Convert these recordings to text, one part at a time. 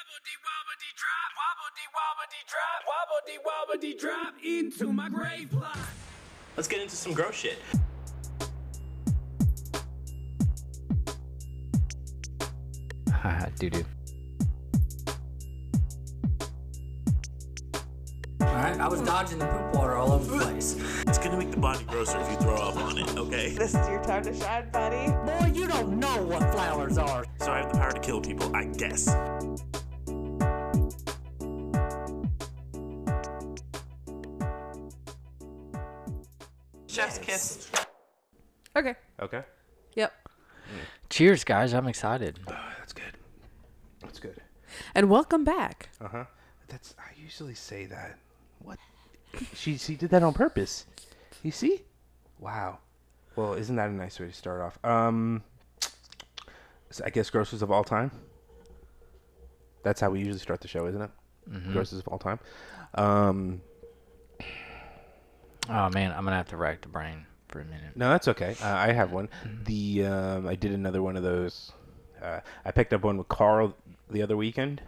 Wobbledy wobbly drop, wobbledy wobbly drop, wobbledy wobbly drop into my grave plot. Let's get into some gross shit. Haha, doo doo. Alright, I was dodging the poop water all over the place. It's gonna make the body grosser if you throw up on it, okay? This is your time to shine, buddy. Boy, you don't know what flowers are. So I have the power to kill people, I guess. Chef's kiss. Okay. Okay. Yep. Cheers, guys. I'm excited. That's good. That's good. And welcome back. Uh huh. That's I usually say that. What? she she did that on purpose. You see? Wow. Well, isn't that a nice way to start off? Um, so I guess grosses of all time. That's how we usually start the show, isn't it? Grosses of all time. Um, Oh man, I'm gonna have to rack the brain for a minute. no, that's okay. Uh, I have one. The um, I did another one of those. Uh, I picked up one with Carl the other weekend.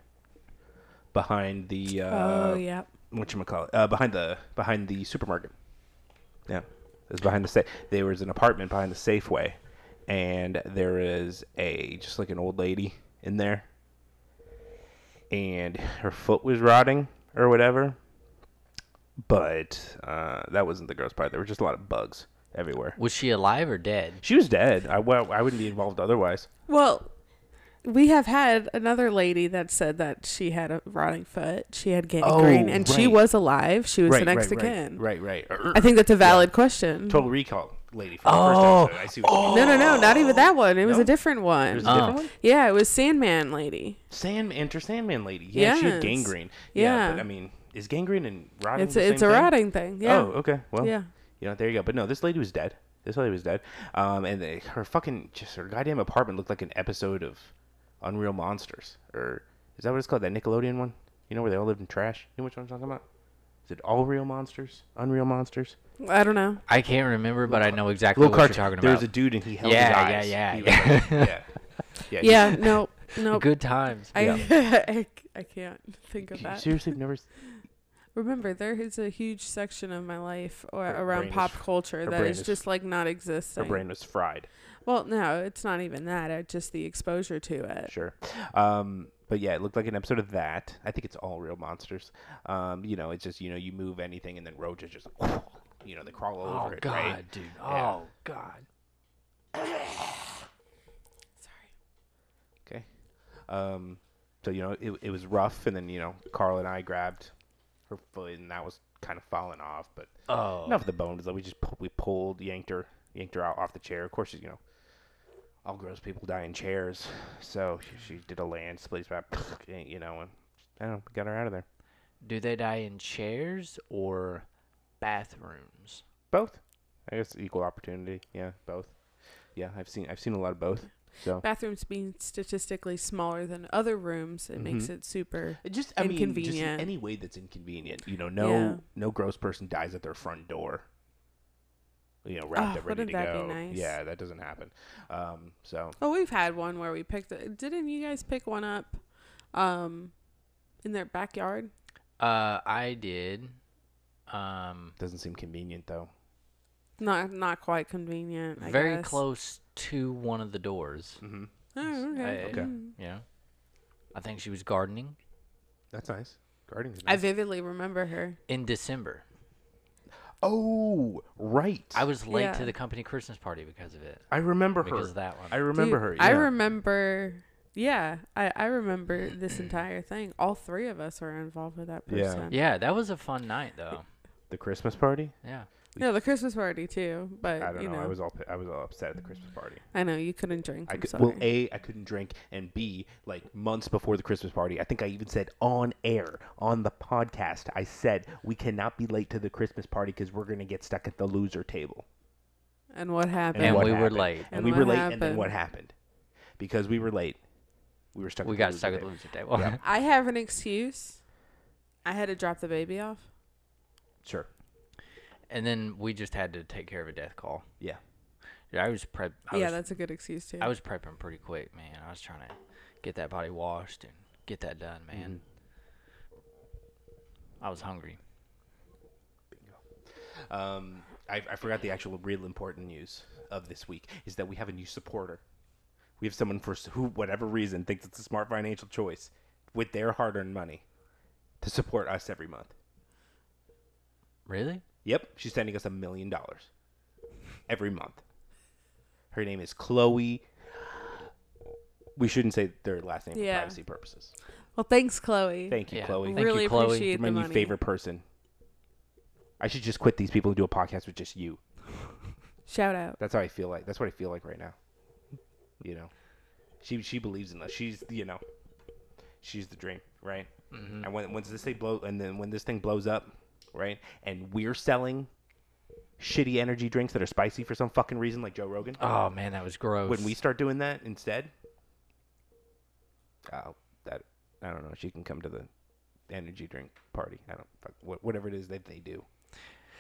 Behind the uh, oh, yeah. what you call it? Uh, behind the behind the supermarket. Yeah, it was behind the safe. There was an apartment behind the Safeway, and there is a just like an old lady in there, and her foot was rotting or whatever. But uh, that wasn't the gross part. There were just a lot of bugs everywhere. Was she alive or dead? She was dead. I, well, I wouldn't be involved otherwise. Well, we have had another lady that said that she had a rotting foot. She had gangrene, and she right. was alive. She was right, the next right, of kin. right, right, right. I think that's a valid question. Total Recall lady from the Oh, first episode. I see what you mean. No, no, no, not even that one. It was No? a different one. There's a Oh. different one. Yeah, it was Sandman lady. Sand enter Sandman lady. Yeah, she had Yes. gangrene. Yeah, Yeah. but I mean, is gangrene and rotting It's the a, it's a thing? rotting thing. Yeah. Oh, okay. Well, Yeah. You know, there you go. But no, this lady was dead. This lady was dead. Um, and they, her fucking just her goddamn apartment looked like an episode of Unreal Monsters, or is that what it's called? That Nickelodeon one? You know where they all lived in trash? You know which one I'm talking about? Is it All Real Monsters? Unreal Monsters? I don't know. I can't remember, but I know exactly Little what cartoon. you're talking about. There's about. a dude and he held Yeah, his yeah, eyes. yeah, He yeah. like- yeah. Yeah. Yeah. No. No. Good times. I, I I can't think of You that. seriously never. S- Remember, there is a huge section of my life or around brain is pop culture that is, is is- just like not existing. Her existing. brain was fried. Well, no, it's not even that. It's just the exposure to it. Sure. Um, but yeah, it looked like an episode of that. I think it's all real monsters. Um, you know, it's just you know you move anything and then roaches just you know they crawl all Oh over it. Oh, God, right? dude. Yeah. Oh god. Sorry. Okay. Um, so you know it it was rough, and then you know Carl and I grabbed her foot, and that was kind of falling off, but Oh. enough of the bones. Though we just we pulled, yanked her, yanked her out off the chair. Of course, you know. All gross people die in chairs, so she, she did a land split, eh, you know, and I don't know, got her out of there. Do they die in chairs or bathrooms? Both. I guess equal opportunity. Yeah, both. Yeah, I've seen I've seen a lot of both. So Bathrooms being statistically smaller than other rooms, it makes Mhm. it super. It just I mean just in Inconvenient. any way that's inconvenient. You know, no Yeah. no gross person dies at their front door. You know, wrapped Oh, up ready to that be go. nice? Yeah, that doesn't happen. Um, so Oh, we've had one where we picked. it. Didn't you guys pick one up, um, in their backyard? Uh, I did. Um, doesn't seem convenient though. Not not quite convenient. I very guess. close to one of the doors. hmm Oh, okay. I- Okay. Mm. Yeah. I think she was gardening That's nice. Gardening. I vividly remember her. in December. oh, right. I was late Yeah. to the company Christmas party because of it. I remember Because her. of that one. I remember Dude, her. I yeah. remember. Yeah, I I remember this entire thing. All three of us were involved with that Yeah. person. Yeah, that was a fun night though. the Christmas party. Yeah. No, the Christmas party too. But I don't you know. know, I was all I was all upset at the Christmas party. I know you couldn't drink. I I'm could, sorry. well, a I couldn't drink, and b like months before the Christmas party, I think I even said on air on the podcast, I said we cannot be late to the Christmas party because we're gonna get stuck at the loser table. and what happened? And what we were happened? late. and, And we what were late, and then happened? what happened? Because we were late, we were stuck. We at got the stuck loser at the table. loser table. Yeah. I have an excuse. I had to drop the baby off. Sure. And then we just had to take care of a death call. Yeah. Yeah, I was prep. I yeah, was, that's a good excuse too. I was prepping pretty quick, man. I was trying to get that body washed and get that done, man. I was hungry. Bingo. Um, I, I forgot the actual real important news of this week is that we have a new supporter. We have someone for who, whatever reason, thinks it's a smart financial choice with their hard-earned money to support us every month. Really? Yep, she's sending us a million dollars every month. Her name is Chloe. We shouldn't say their last name Yeah. for privacy purposes. Well, thanks, Chloe. Thank you, Yeah. Chloe. Thank really you, Chloe. appreciate You're my the new money. favorite person. I should just quit these people who do a podcast with just you. Shout out. That's how I feel like. That's what I feel like right now. You know, she she believes in us. She's you know, she's the dream, right? Mm-hmm. And when once this thing blow, and then when this thing blows up, right? And we're selling shitty energy drinks that are spicy for some fucking reason, like Joe Rogan. Oh man, that was gross. when we start doing that instead, oh, that I don't know. She can come to the energy drink party. I don't fuck, whatever it is that they do,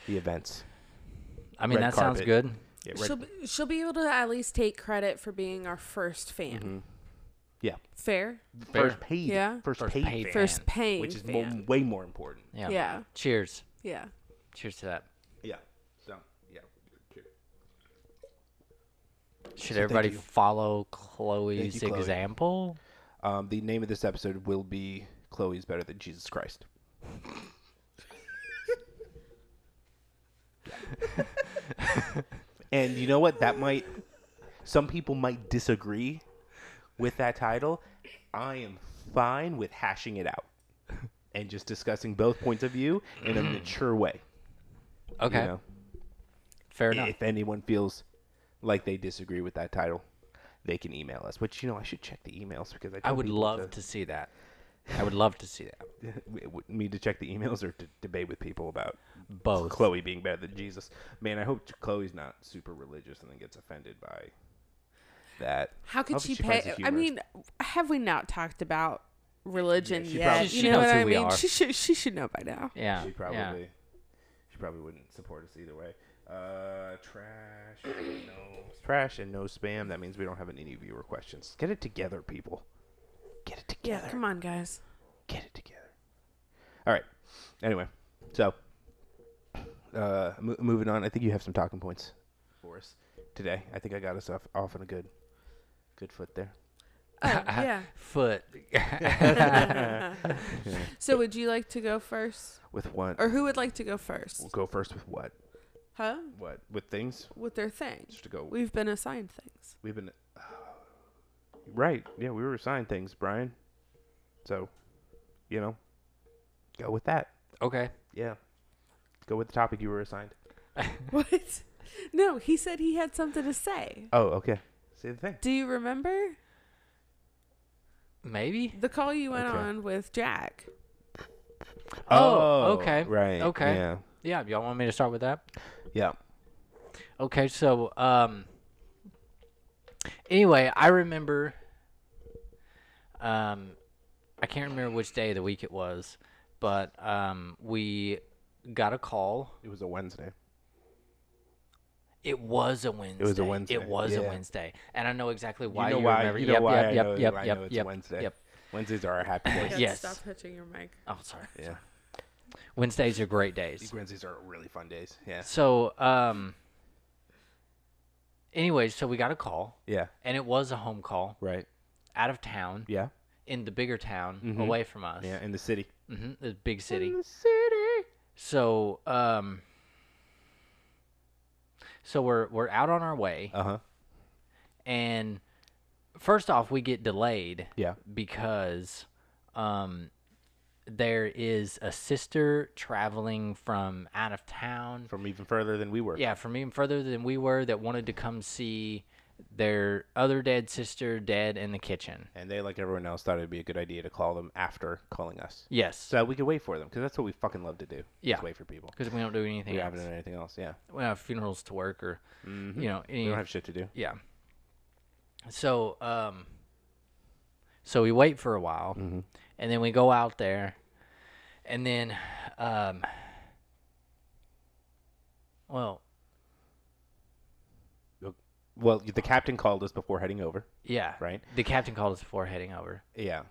the events. I mean, red that sounds good. Yeah, red- She'll be, she'll be able to at least take credit for being our first fan. Mm-hmm. Yeah. Fair. First paid, Yeah. first, First paid, paid fan, First paying which is fan. mo- way more important. Yeah. Yeah. Cheers. Yeah. Cheers to that. Yeah. So yeah. Should So everybody thank you. follow Chloe's Chloe. example? Um, the name of this episode will be "Chloe's Better Than Jesus Christ." and you know what? That might. Some people might disagree with that title. I am fine with hashing it out and just discussing both points of view in a mature way. Okay. You know? Fair enough. If anyone feels like they disagree with that title, they can email us. Which you know, I should check the emails because I, I would love to see that. I would love to see that. me to check the emails or to debate with people about Both. Chloe being better than Jesus. Man, I hope Chloe's not super religious and then gets offended by that. How could Hope she pay? I mean, have we not talked about religion Yeah, she yet? probably- you She know knows what who I mean? She should. She should know by now. she Yeah. yeah. probably she probably wouldn't support us either way. Uh, trash, no trash, and no spam. That means we don't have any viewer questions. Get it together, people. Get it together. Yeah. together. Come on, guys. Get it together. All right. Anyway, so uh, mo- moving on. I think you have some talking points for us today. I think I got us off, off on a good, good foot there. Oh, yeah. Foot. So, would you like to go first, With what? or who would like to go first? We'll go first with what? Huh? What with things? With their thing. Just to go. We've been assigned things. We've been. right. Yeah, we were assigned things, Brian. So, you know, go with that. okay. Yeah. Go with the topic you were assigned. What? No, he said he had something to say. Oh, okay. Say the thing. Do you remember Maybe. the call you went Okay. on with Jack? Oh, okay. Right. Okay. Yeah. Yeah. Y'all want me to start with that? Yeah. Okay, so um anyway, I remember um I can't remember which day of the week it was, but um we got a call. It was a Wednesday. It was a Wednesday. It was a Wednesday, It was a. Wednesday. And I know exactly why you know you why? remember. You know yep, why? yep, I yep, know, yep, I yep, it's yep, Wednesday. Yep. Wednesdays are our happy days. Yes. Stop touching your mic. Oh, sorry. yeah. Wednesdays are great days. Wednesdays are really fun days. Yeah. So, um anyway, so we got a call Yeah. and it was a home call Right. out of town Yeah. in the bigger town Mhm. away from us. Yeah. In the city. hmm the big city. the city. So, um, so we're we're out on our way, Uh huh. and first off, we get delayed Yeah. because, um, there is a sister traveling from out of town. From even further than we were. Yeah, from even further than we were, that wanted to come see their other dead sister dead in the kitchen. And they, like everyone else, thought it'd be a good idea to call them after calling us. Yes, So we could wait for them because that's what we fucking love to do. Yeah. Wait for people. because we don't do anything We else. haven't done anything else. Yeah. We have funerals to work or, Mm-hmm. you know, any We don't have shit to do. Yeah. So, um, so we wait for a while, Mm-hmm. and then we go out there, and then, um, well, Well, the captain called us before heading over. yeah, Right. The captain called us before heading over. Yeah.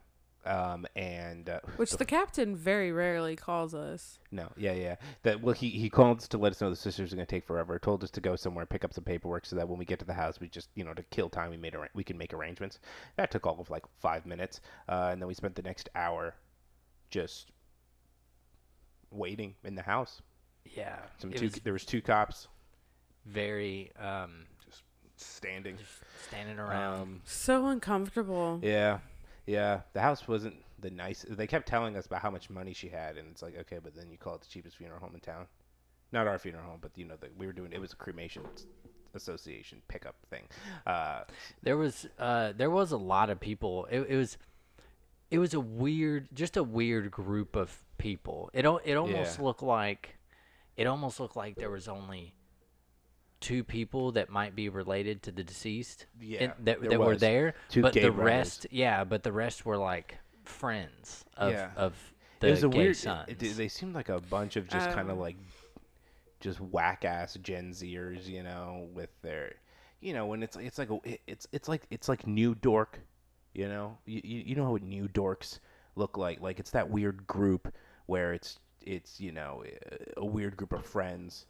Um, and uh, Which the captain very rarely calls us. no, yeah, yeah. That well, he he called us to let us know the sisters are gonna take forever. Told us to go somewhere, pick up some paperwork, so that when we get to the house, we just you know to kill time, we made arra- we can make arrangements. That took all of like five minutes, uh, and then we spent the next hour just waiting in the house. Yeah. Some two, was there was two cops very um, just standing. standing around. Um, So uncomfortable. yeah, yeah. The house wasn't the nice. They kept telling us about how much money she had, and it's like okay, but then you call it the cheapest funeral home in town. Not our funeral home, but you know that we were doing. It was a cremation association pickup thing. Uh, there was uh there was a lot of people it, it was it was a weird just a weird group of people it al- it almost Yeah. looked like it almost looked like there was only two people that might be related to the deceased in- Yeah, that, there that were there Two but gay the brothers. rest yeah but the rest were like friends of Yeah. of the it was a gay weird. sons It, it- they seemed like a bunch of just kind of um, like, just whack ass Gen Zers, you know, with their, you know, when it's it's like a, it's it's like it's like new dork, you know, you you, you know how new dorks look like, like it's that weird group where it's it's you know eh, a weird group of friends,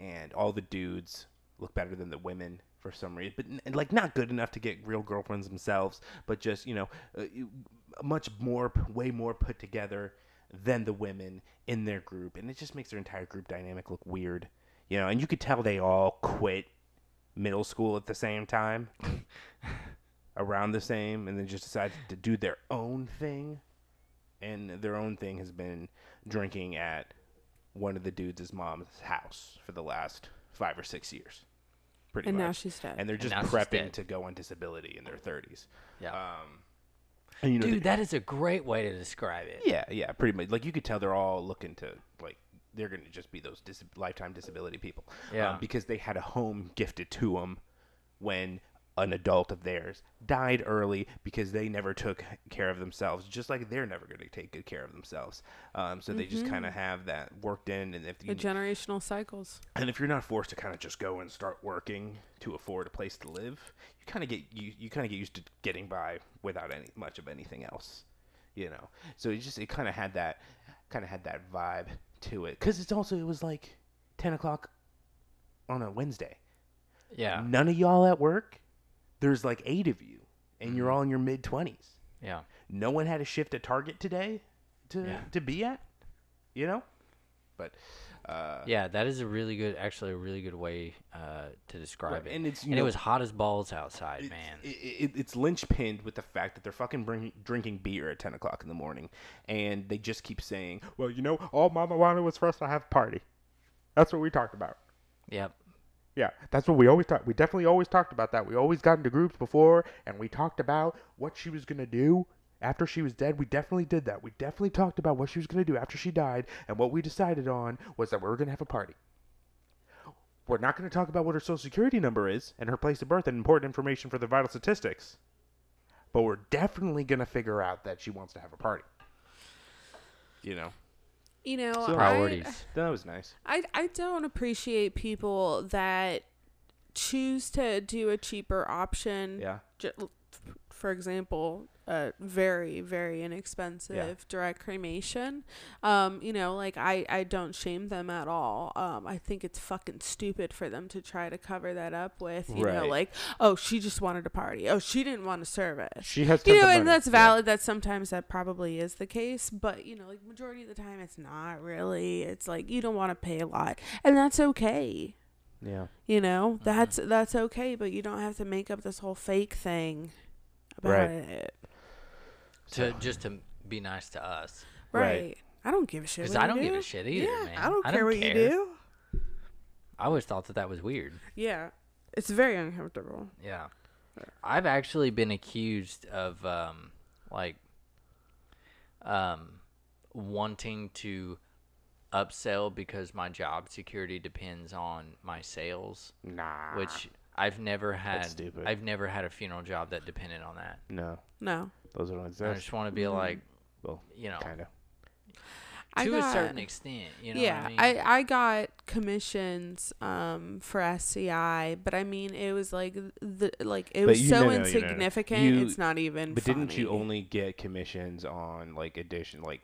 and all the dudes look better than the women for some reason, but n- like not good enough to get real girlfriends themselves, but just you know, uh, much more, way more put together than the women in their group, and it just makes their entire group dynamic look weird, you know. And you could tell they all quit middle school at the same time, around the same, and then just decided to do their own thing, and their own thing has been drinking at one of the dudes' mom's house for the last five or six years. Pretty And much. now she's dead. And they're just now she's prepping dead. to go on disability in their 30s. yeah Um, and you know, dude they- that is a great way to describe it yeah, yeah, pretty much. Like you could tell they're all looking to like they're going to just be those dis- lifetime disability people. Um, Yeah. because they had a home gifted to them when an adult of theirs died early because they never took care of themselves, just like they're never going to take good care of themselves. Um, so they just kind of have that worked in, and if the you, generational cycles. and if you're not forced to kind of just go and start working to afford a place to live, you kind of get you you kind of get used to getting by without any much of anything else, you know. So it just it kind of had that kind of had that vibe to it because it's also it was like ten o'clock on a Wednesday. yeah None of y'all at work. There's like eight of you, and you're all in your mid twenties. yeah No one had a shift at Target today to Yeah. to be at, you know. But uh, Yeah, that is a really good, actually a really good way uh, to describe Right, it. and it's, and it was hot as balls outside, man. It, it, it's linchpinned with the fact that they're fucking bring, drinking beer at 10 o'clock in the morning. And they just keep saying, well, you know, all Mama wanted was for us to have a party. That's what we talked about. yep. Yeah, that's what we always talked. We definitely always talked about that. We always got into groups before, and we talked about what she was gonna do after she was dead. We definitely did that. We definitely talked about what she was gonna do after she died, and what we decided on was that we were gonna have a party. We're not gonna talk about what her social security number is and her place of birth and important information for the vital statistics, but we're definitely gonna figure out that she wants to have a party. You know, You know, So- I, Priorities. that was nice. I I don't appreciate people that choose to do a cheaper option. Yeah. Ju- for example, a very very inexpensive direct cremation. Um, you know, like I I don't shame them at all. Um, I think it's fucking stupid for them to try to cover that up with you know like oh she just wanted a party oh she didn't want a service She has you know, and money. that's Yeah. valid. That sometimes that probably is the case, but you know, like majority of the time, it's not really. It's like you don't want to pay a lot, and that's okay. Yeah. You know, that's that's okay, but you don't have to make up this whole fake thing about Right. it. To just to be nice to us. Right. Right. I don't give a shit. 'Cause what I don't give a shit either, yeah, man. I don't I care don't what care. you do. I always thought that that was weird. Yeah, it's very uncomfortable. Yeah. I've actually been accused of um like um wanting to upsell because my job security depends on my sales, Nah. which I've never had stupid. I've never had a funeral job that depended on that. no, No, those don't exist. I just want to be like, Well, you know, kind of. I to a certain extent. You know yeah, what I mean? I, I got commissions um for SCI, but I mean it was like the like it But was you- so no, no, no, no, no. insignificant. You- it's not even. But didn't you only get commissions on like addition, like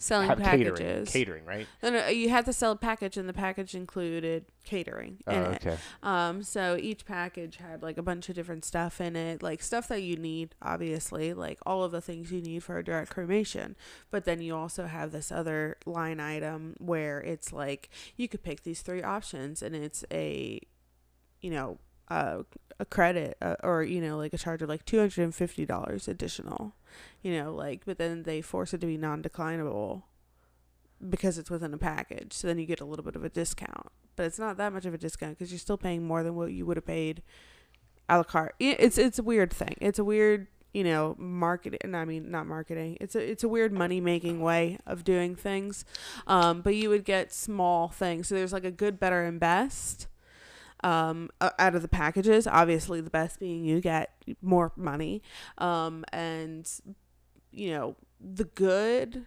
selling have packages? catering, right? No, no, you had to sell a package, and the package included catering. Oh, in it. okay. Um, so each package had like a bunch of different stuff in it, like stuff that you need, obviously, like all of the things you need for a direct cremation. But then you also have this other line item where it's like you could pick these three options, and it's a, you know, uh, a credit uh, or you know like a charge of like two hundred and fifty dollars additional, you know, like but then they force it to be non-declinable because it's within a package. So then you get a little bit of a discount, but it's not that much of a discount because you're still paying more than what you would have paid a la carte. It's it's a weird thing. It's a weird you know marketing. I mean not marketing. It's a it's a weird money making way of doing things. Um, but you would get small things. So there's like a good, better, and best. Um, out of the packages, obviously the best being you get more money. Um, and you know the good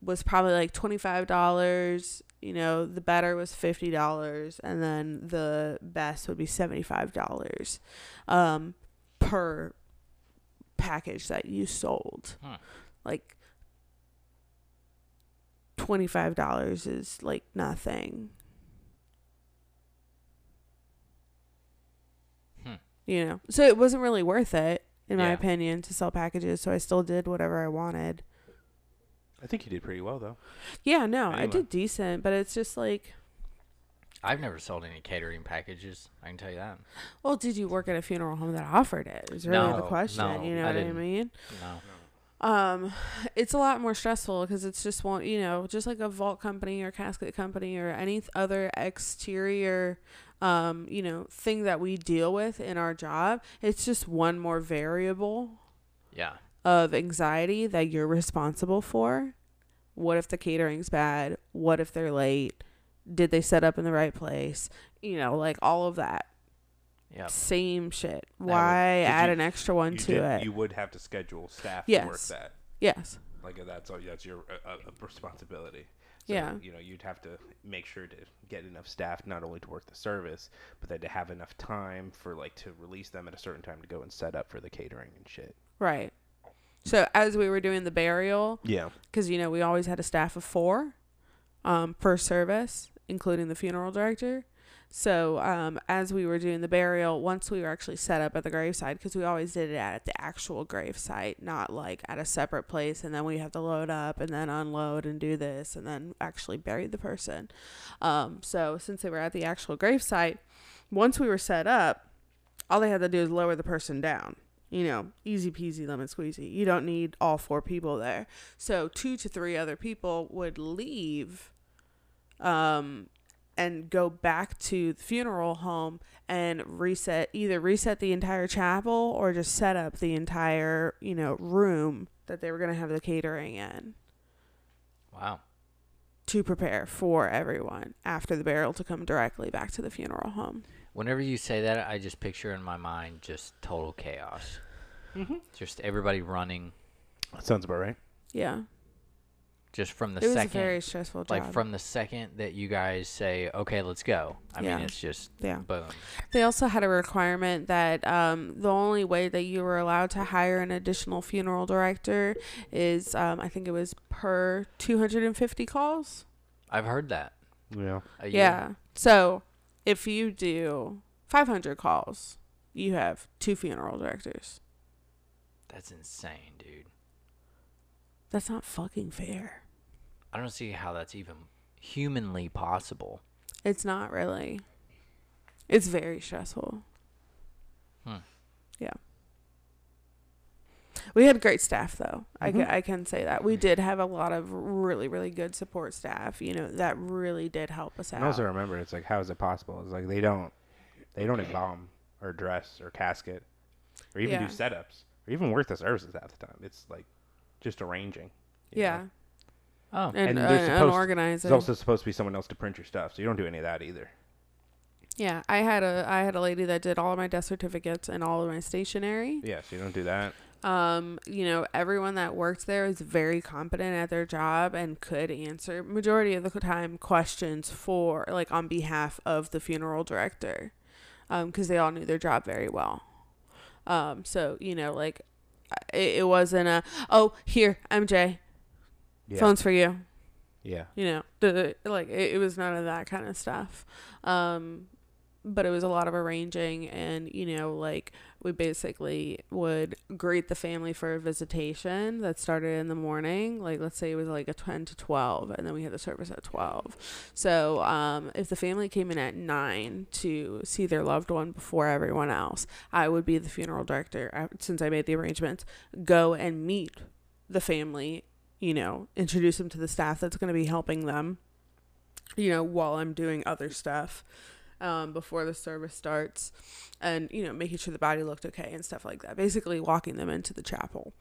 was probably like $25 you know the better was $50 and then the best would be $75 um, per package that you sold Huh. like $25 is like nothing Hmm. You know so it wasn't really worth it in my Yeah. opinion to sell packages so i still did whatever i wanted I think you did pretty well though. yeah, no, I Anyway. did decent, but it's just like, I've never sold any catering packages. I can tell you that. well, did you work at a funeral home that offered it? it? Is really the No, question. no, you know I what I didn't. mean? No. Um, it's a lot more stressful because it's just one, you know, just like a vault company or casket company or any th- other exterior, um, you know, thing that we deal with in our job. It's just one more variable Yeah. of anxiety that you're responsible for. What if the catering's bad? What if they're late? Did they set up in the right place? You know, like all of that. Yeah. Same shit. would- add you- an extra one to did- it? You would have to schedule staff to work Yes. that. yes. Like that's all. That's your uh, uh, responsibility. So, Yeah. You know, you'd have to make sure to get enough staff not only to work the service, but then to have enough time for like to release them at a certain time to go and set up for the catering and shit. Right. So as we were doing the burial, Yeah. because you know we always had a staff of four, um, per service, including the funeral director. So um, as we were doing the burial, once we were actually set up at the graveside, because we always did it at the actual gravesite, not like at a separate place, and then we have to load up and then unload and do this and then actually bury the person. Um, so since they were at the actual gravesite, once we were set up, all they had to do is lower the person down. You know, easy peasy lemon squeezy. You don't need all four people there. So two to three other people would leave um and go back to the funeral home and reset either reset the entire chapel or just set up the entire, you know, room that they were going to have the catering in Wow. to prepare for everyone after the burial to come directly back to the funeral home. Whenever you say that, I just picture in my mind just total chaos. Mm-hmm. Just everybody running, That sounds about right. Yeah. Just from the it was second, a very stressful job. like from the second that you guys say, "Okay, let's go." I Yeah. mean, it's just Yeah. boom. They also had a requirement that um, the only way that you were allowed to hire an additional funeral director is, um, I think it was per 250 calls. I've heard that. Yeah. Yeah. So if you do 500 calls, you have two funeral directors. That's insane, dude. That's not fucking fair. I don't see how that's even humanly possible. It's not really. It's very stressful. Hmm. Yeah. We had great staff though. I, Mhm. ca- I can say that. We did have a lot of really, really good support staff, you know, that really did help us out. And also remember, it's like, how is it possible? It's like they don't, they don't embalm or dress or casket, or even Yeah. do setups, or even work the services half the time. It's like just arranging. yeah. know? Oh, And, And uh, there's supposed- unorganizing. There's also supposed to be someone else to print your stuff, so you don't do any of that either. yeah. I had a I had a lady that did all of my death certificates and all of my stationery. Yeah, so you don't do that. Um, you know, everyone that worked there is very competent at their job and could answer majority of the time questions for like on behalf of the funeral director. Um, cuz they all knew their job very well. Um, so, you know, like it, it wasn't a, "Oh, here, MJ, Yeah. phone's for you." Yeah. you know the, like it, it was none of that kind of stuff um but it was a lot of arranging and you know like we basically would greet the family for a visitation that started in the morning. Like let's say it was like a 10 to 12 and then we had the service at 12 so um if the family came in at 9 to see their loved one before everyone else i would be the funeral director I, since i made the arrangements go and meet the family you know, introduce them to the staff that's going to be helping them, you know, while I'm doing other stuff um, before the service starts and, you know, making sure the body looked okay and stuff like that. Basically, walking them into the chapel.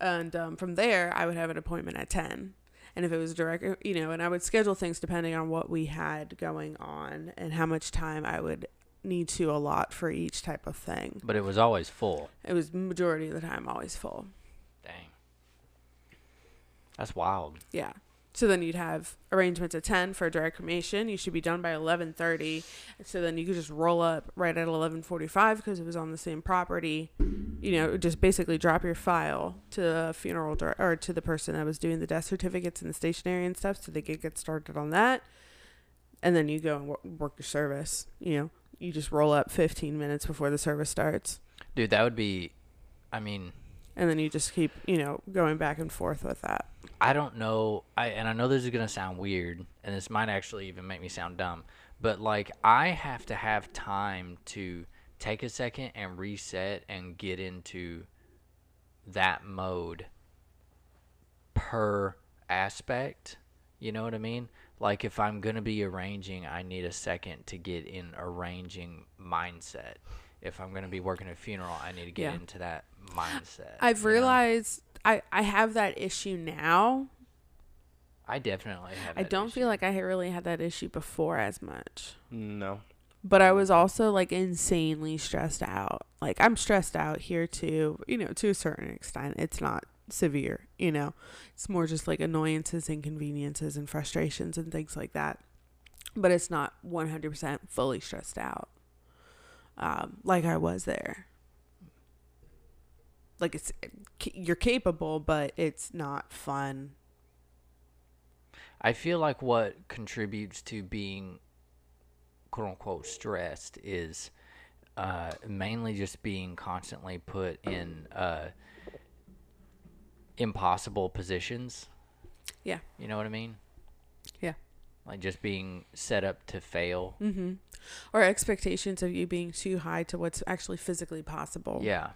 And um, from there, I would have an appointment at 10. And if it was direct, you know, and I would schedule things depending on what we had going on and how much time I would need to allot for each type of thing. But it was always full. It was majority of the time always full. Dang. That's wild. Yeah. So then you'd have arrangements at 10 for a direct cremation. You should be done by 11:30. So then you could just roll up right at 11:45 because it was on the same property. You know, just basically drop your file to the funeral dir- or to the person that was doing the death certificates and the stationery and stuff so they could get started on that. And then you go and wor- work your service, you know. You just roll up 15 minutes before the service starts. Dude, that would be I mean, And then you just keep, you know, going back and forth with that. I don't know. I and I know this is gonna sound weird, and this might actually even make me sound dumb. But like, I have to have time to take a second and reset and get into that mode per aspect. You know what I mean? Like, if I'm gonna be arranging, I need a second to get in arranging mindset. If I'm gonna be working a funeral, I need to get Yeah. into that mindset. I've realized I, I have that issue now. I definitely have. I don't issue. feel like I really had that issue before as much. No. But I was also like insanely stressed out. Like I'm stressed out here too, you know, to a certain extent. It's not severe, you know. It's more just like annoyances, inconveniences and frustrations and things like that. But it's not 100% fully stressed out. Um like I was there. Like it's you're capable, but it's not fun. I feel like what contributes to being quote unquote stressed is uh, mainly just being constantly put in uh, impossible positions. Yeah. You know what I mean? Yeah. Like just being set up to fail. Mm-hmm. Or expectations of you being too high to what's actually physically possible. Yeah.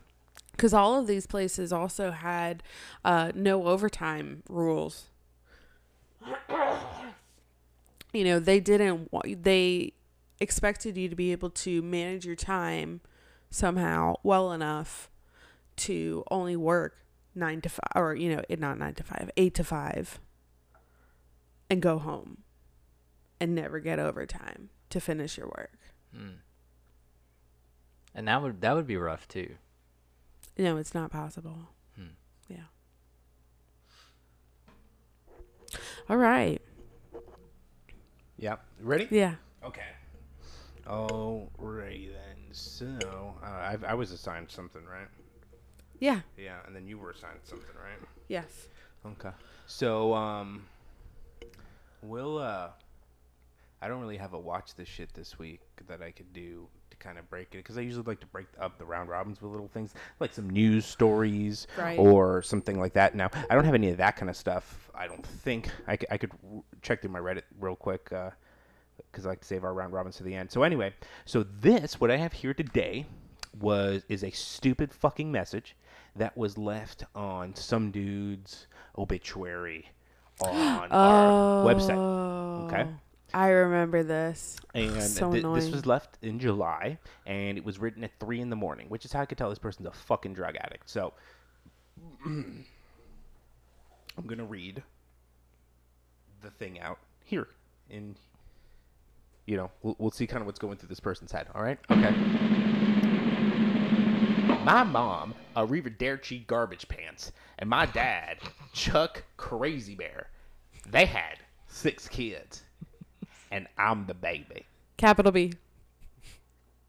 Because all of these places also had uh, no overtime rules. you know, they didn't, they expected you to be able to manage your time somehow well enough to only work nine to five, or, you know, not nine to five, eight to five, and go home and never get overtime to finish your work. Mm. And that would that would be rough too. No, it's not possible. Hmm. Yeah. All right. Yeah. Ready? Yeah. Okay. Alrighty then. So, uh, I, I was assigned something, right? Yeah. Yeah, and then you were assigned something, right? Yes. Okay. So, um, we'll, uh, I don't really have a watch this shit this week that I could do kind of break it because I usually like to break up the round robins with little things like some news stories Right. or something like that. Now, I don't have any of that kind of stuff. I don't think I, c- I could r- check through my Reddit real quick uh, because I like to save our round robins to the end. So anyway, so this what I have here today was is a stupid fucking message that was left on some dude's obituary on our website. Okay. Oh. I remember this. And So th- this was left in July, and it was written at three in the morning, which is how I could tell this person's a fucking drug addict. So I'm gonna read the thing out here, and you know we'll, we'll see kind of what's going through this person's head. All right. Okay. My mom, Arrivederci Garbage Pants, and my dad, Chuck Crazy Bear, they had six kids. And I'm the baby. Capital B.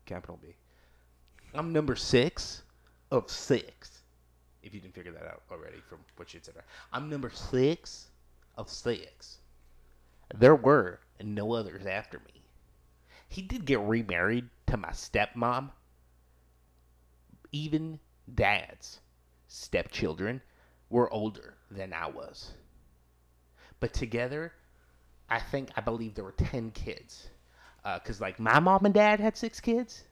Capital B. I'm number six of six. If you didn't figure that out already from what you said. I'm number six of six. There were no others after me. He did get remarried to my stepmom. Even dad's stepchildren were older than I was. But together, I think, I believe there were 10 kids. Because, like, my mom and dad had six kids,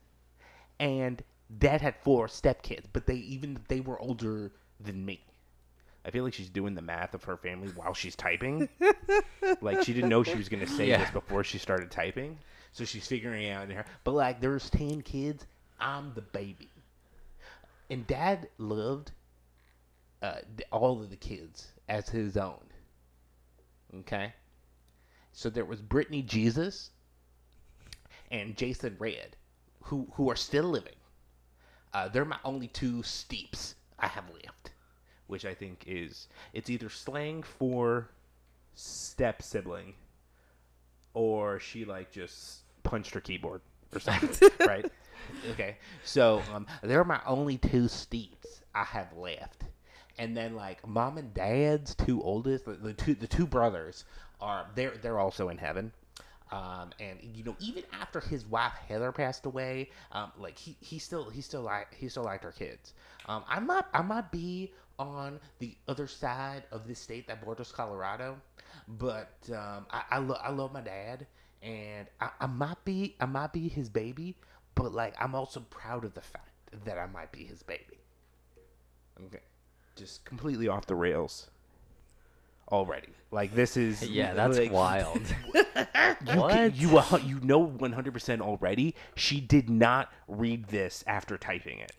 and dad had four stepkids, but they even they were older than me. I feel like she's doing the math of her family while she's typing. like she didn't know she was gonna say Yeah. this before she started typing, so she's figuring it out in her. But like, there's ten kids. I'm the baby, and dad loved uh, all of the kids as his own. Okay, so there was Brittany Jesus and Jason Red, who who are still living. Uh, they're my only two steeps I have left, which I think is it's either slang for step sibling, or she like just punched her keyboard or something, right? Okay, so um, they're my only two steeps I have left, and then like mom and dad's two oldest, the, the two the two brothers are they're they're also in heaven. Um, and you know, even after his wife Heather passed away, um, like he, he still he still like he still liked her kids. Um, I might I might be on the other side of this state that borders Colorado, but um, I I, lo- I love my dad, and I, I might be I might be his baby, but like I'm also proud of the fact that I might be his baby. Okay, just completely off the rails already. Like this is Yeah, that's like, wild. you What? you you know 100% already. She did not read this after typing it.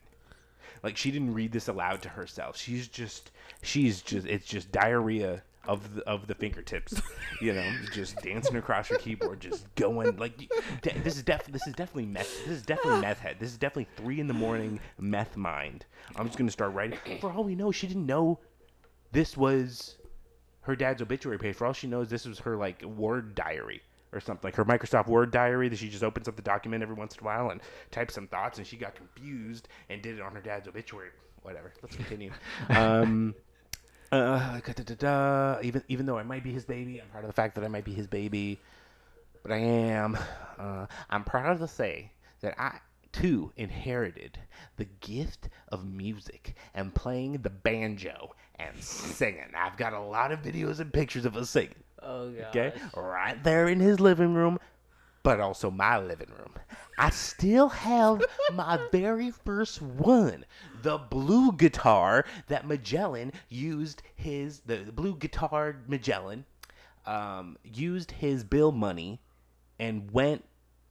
Like she didn't read this aloud to herself. She's just she's just it's just diarrhea of the, of the fingertips, you know, just dancing across your keyboard, just going like de- this is def this is definitely meth this is definitely meth head. This is definitely three in the morning meth mind. I'm just gonna start writing. For all we know, she didn't know this was her dad's obituary page. For all she knows, this was her like Word diary or something, like her Microsoft Word diary that she just opens up the document every once in a while and types some thoughts, and she got confused and did it on her dad's obituary. Whatever. Let's continue. um, uh, da-da-da-da. even even though I might be his baby, I'm proud of the fact that I might be his baby, but I am. Uh, I'm proud to say that I too inherited the gift of music and playing the banjo and singing. I've got a lot of videos and pictures of us singing. oh god. Okay, right there in his living room, but also my living room. I still have my very first one, the blue guitar that Magellan used his the, the blue guitar Magellan um, used his bill money and went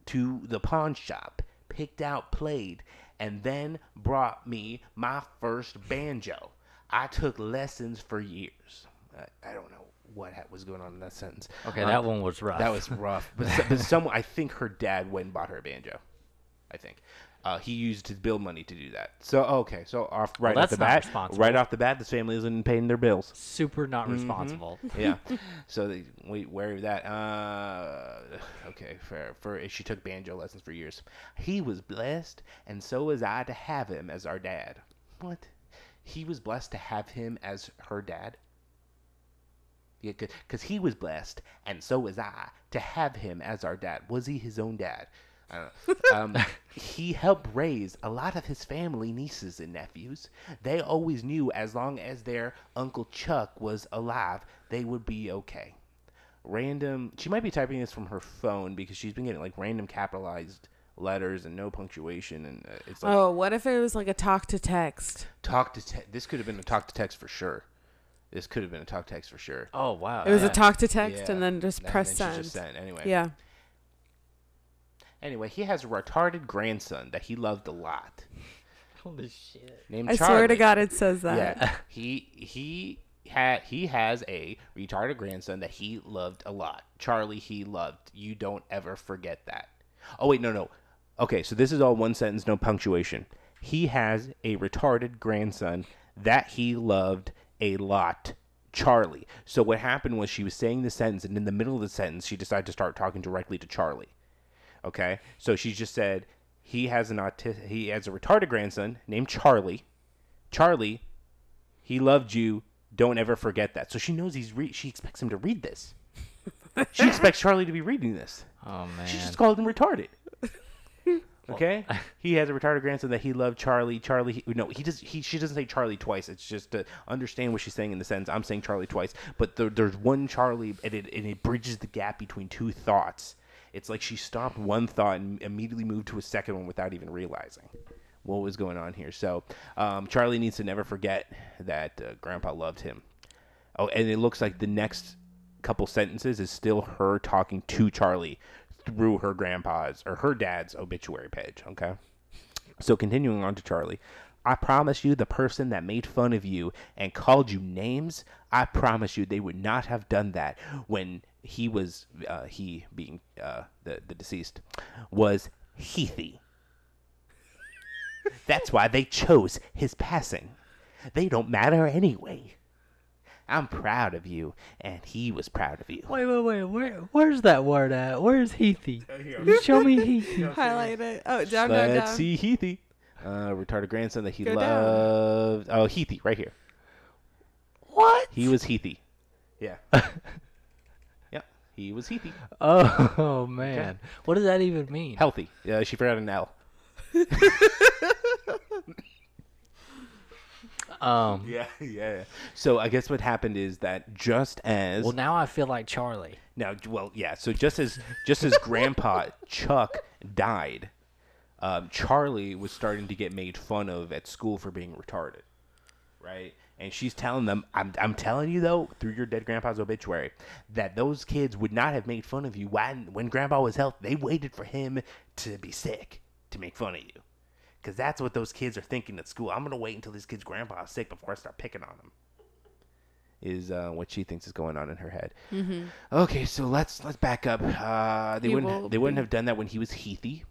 to the pawn shop, picked out, played, and then brought me my first banjo. I took lessons for years. I, I don't know what was going on in that sentence. Okay, Um, that one was rough. that was rough. But, but someone, I think her dad went and bought her a banjo. I think. Uh, he used his bill money to do that. So okay, so off right off that's the bat, right off the bat, this family isn't paying their bills. super not Mm-hmm. responsible. Yeah, so they wait wary of that. Uh, okay, for for she took banjo lessons for years. He was blessed, and so was I to have him as our dad. What? He was blessed to have him as her dad. Yeah, because he was blessed, and so was I to have him as our dad. Was he his own dad? I don't know. Um, he helped raise a lot of his family nieces and nephews. They always knew as long as their Uncle Chuck was alive, they would be okay. Random. She might be typing this from her phone because she's been getting like random capitalized letters and no punctuation, and uh, it's like Oh, what if it was like a talk to text? talk to. Te- this could have been a talk to text for sure. This could have been a talk text for sure. Oh wow. It was yeah. a talk to text Yeah. and then just And press then send. just sent. Anyway. Yeah. Anyway, he has a retarded grandson that he loved a lot. Holy shit. Named I Charlie. swear to God, it says that. Yeah, he he had he has a retarded grandson that he loved a lot. Charlie, he loved. You don't ever forget that. Oh wait, no, no. Okay, so this is all one sentence, no punctuation. he has a retarded grandson that he loved a lot. Charlie. So what happened was she was saying the sentence, and in the middle of the sentence, she decided to start talking directly to Charlie. Okay, so she just said he has an auti- he has a retarded grandson named Charlie. Charlie, he loved you. Don't ever forget that. So she knows he's re- she expects him to read this. she expects Charlie to be reading this. Oh man. She just called him retarded. Okay, he has a retarded grandson that he loved. Charlie, Charlie. He, no, he does. He she doesn't say Charlie twice. It's just to understand what she's saying in the sentence. I'm saying Charlie twice, but there, there's one Charlie, and it and it bridges the gap between two thoughts. It's like she stopped one thought and immediately moved to a second one without even realizing what was going on here. So um, Charlie needs to never forget that uh, Grandpa loved him. Oh, and it looks like the next couple sentences is still her talking to Charlie through her grandpa's or her dad's obituary page. Okay. So continuing on to Charlie. I promise you, the person that made fun of you and called you names, I promise you, they would not have done that when he was, uh, he being uh, the, the deceased, was Heathy. That's why they chose his passing. They don't matter anyway. I'm proud of you, and he was proud of you. Wait, wait, wait. Where, where's that word at? Where's Heathy? You show me Heathy. Highlight it. Oh, down, down, Let's down. see Heathy. Uh, retarded grandson that he Go down. loved. Oh, Heathy, right here. What? He was Heathy. Yeah. yep. He was Heathy. Oh, man. What does that even mean? Healthy. Uh, she forgot an L. Um. Yeah, yeah. So I guess what happened is that just as Well, now I feel like Charlie. Now, well, yeah. So just as just as Grandpa Chuck died, um, Charlie was starting to get made fun of at school for being retarded, right? And she's telling them, "I'm I'm telling you though, through your dead grandpa's obituary, that those kids would not have made fun of you when when Grandpa was healthy. They waited for him to be sick to make fun of you." Because that's what those kids are thinking at school. I'm to wait until this kid's grandpa is sick before I start picking on him is uh, what she thinks is going on in her head. Mm-hmm. Okay, so let's let's back up. Uh, they He wouldn't they wouldn't have done that when he was Heathy.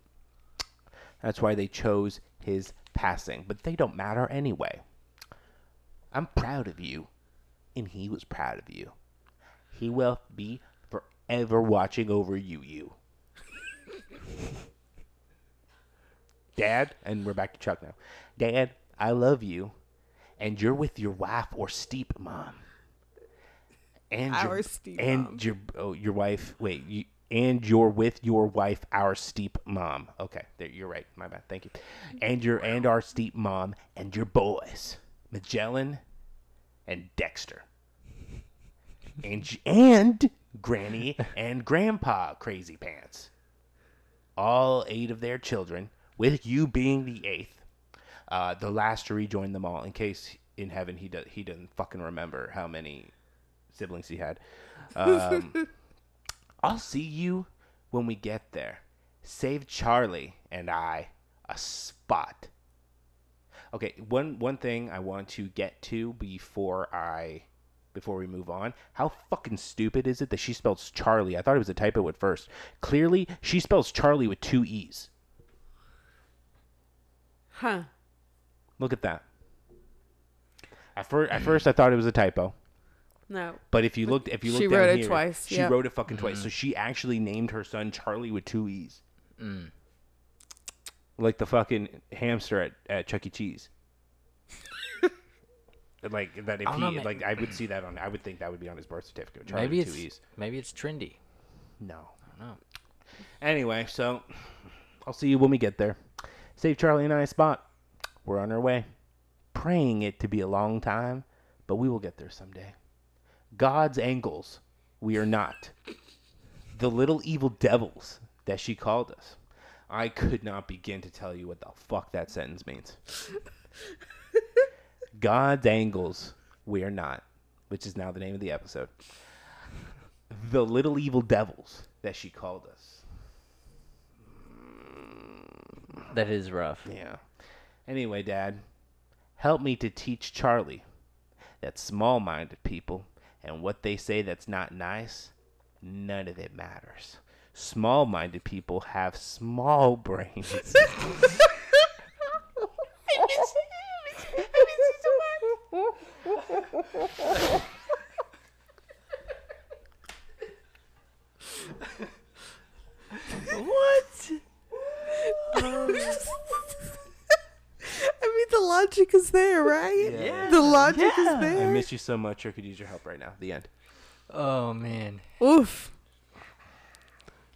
That's why they chose his passing, but they don't matter anyway. I'm proud of you, and he was proud of you. He will be forever watching over you, you. Dad, and we're back to Chuck now. Dad, I love you, and you're with your wife or steep mom. And Our your, steep and mom. your oh your wife. Wait, you and you're with your wife, our steep mom. Okay, there you're right. My bad. Thank you. And your and our steep mom and your boys, Magellan and Dexter. And and Granny and Grandpa Crazy Pants. All eight of their children, with you being the eighth. Uh, the last to rejoin them all, in case in heaven he does he doesn't fucking remember how many siblings he had. Um, I'll see you when we get there. Save Charlie and I a spot. Okay, one one thing I want to get to before I before we move on. How fucking stupid is it that she spells Charlie? I thought it was a typo at first. Clearly, she spells Charlie with two e's. Huh. Look at that. At first, at first I thought it was a typo. No. But if you looked, if you looked, She looked down wrote it here, twice, She yep. wrote it fucking twice. So mm-hmm. she actually named her son Charlie with two e's, mm. like the fucking hamster at, at Chuck E. Cheese. like that, if I don't know, he like, I would see that on. I would think that would be on his birth certificate. Charlie Maybe with it's two e's. maybe it's trendy. No. I don't know. Anyway, so I'll see you when we get there. Save Charlie and I a spot. We're on our way. Praying it to be a long time, but we will get there someday. God's angels, we are not. The little evil devils that she called us. I could not begin to tell you what the fuck that sentence means. God's angels, we are not, which is now the name of the episode. The little evil devils that she called us. That is rough. Yeah. Anyway, Dad, help me to teach Charlie that small minded people and what they say that's not nice, none of it matters. Small minded people have small brains. what? I mean, the logic is there, right? Yeah. The logic Yeah. is I there. miss you so much. I could use your help right now. The end. Oh man. Oof.